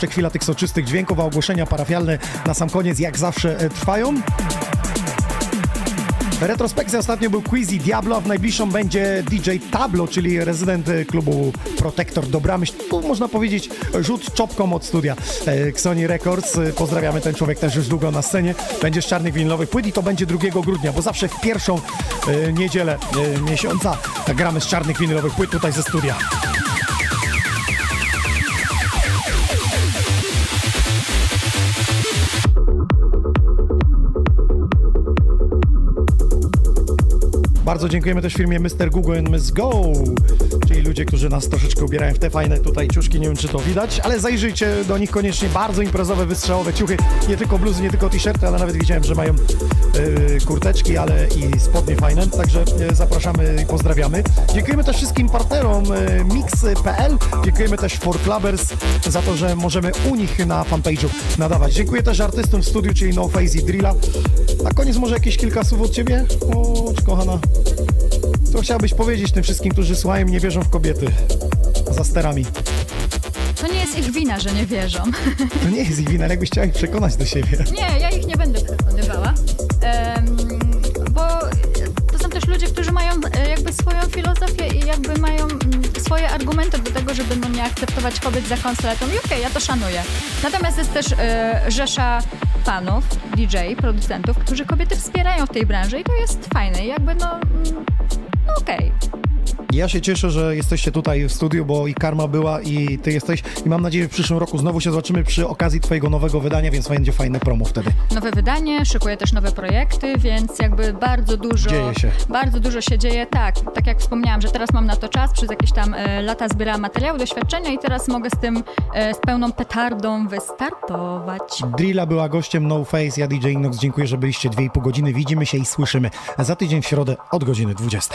Jeszcze chwila tych soczystych dźwięków, a ogłoszenia parafialne na sam koniec, jak zawsze, e, trwają. Retrospekcja ostatnio był Quizy Diablo, a w najbliższą będzie DJ Tablo, czyli rezydent e, klubu Protector Dobramyśl. Tu można powiedzieć rzut czopką od studia e, Sony Records. Pozdrawiamy, ten człowiek też już długo na scenie. Będzie z czarnych winylowych płyt i to będzie 2 grudnia, bo zawsze w pierwszą niedzielę miesiąca gramy z czarnych winylowych płyt tutaj ze studia. Bardzo dziękujemy też firmie Mr. Google and Miss Go, ludzie, którzy nas troszeczkę ubierają w te fajne tutaj ciuszki, nie wiem czy to widać, ale zajrzyjcie do nich koniecznie, bardzo imprezowe, wystrzałowe ciuchy, nie tylko bluzy, nie tylko t-shirty, ale nawet widziałem, że mają yy, kurteczki, ale i spodnie fajne, także yy, zapraszamy i pozdrawiamy. Dziękujemy też wszystkim partnerom yy, Mix.pl, dziękujemy też For Clubbers za to, że możemy u nich na fanpage'u nadawać. Dziękuję też artystom w studiu, czyli No Face i Drilla. Na koniec może jakieś kilka słów od Ciebie, o, kochana. Co chciałabyś powiedzieć tym wszystkim, którzy słuchają i nie wierzą w kobiety za sterami? To nie jest ich wina, że nie wierzą. To nie jest ich wina, ale jakbyś chciała ich przekonać do siebie. Nie, ja ich nie będę przekonywała. Em, bo to są też ludzie, którzy mają e, jakby swoją filozofię i jakby mają mm, swoje argumenty do tego, żeby no, nie akceptować kobiet za konsoletą. I okej, ja to szanuję. Natomiast jest też e, rzesza fanów, DJ, producentów, którzy kobiety wspierają w tej branży i to jest fajne. I jakby no, mm, no okej. Ja się cieszę, że jesteście tutaj w studiu, bo i Karma była i ty jesteś i mam nadzieję, że w przyszłym roku znowu się zobaczymy przy okazji twojego nowego wydania, więc będzie fajne promo wtedy. Nowe wydanie, szykuję też nowe projekty, więc jakby bardzo dużo, Dzieje się. bardzo dużo się dzieje. Tak, tak jak wspomniałam, że teraz mam na to czas, przez jakieś tam e, lata zbierałam materiały, doświadczenia i teraz mogę z tym, e, z pełną petardą wystartować. Drilla była gościem No Face, ja DJ Inox, dziękuję, że byliście 2,5 godziny, widzimy się i słyszymy za tydzień w środę od godziny 20.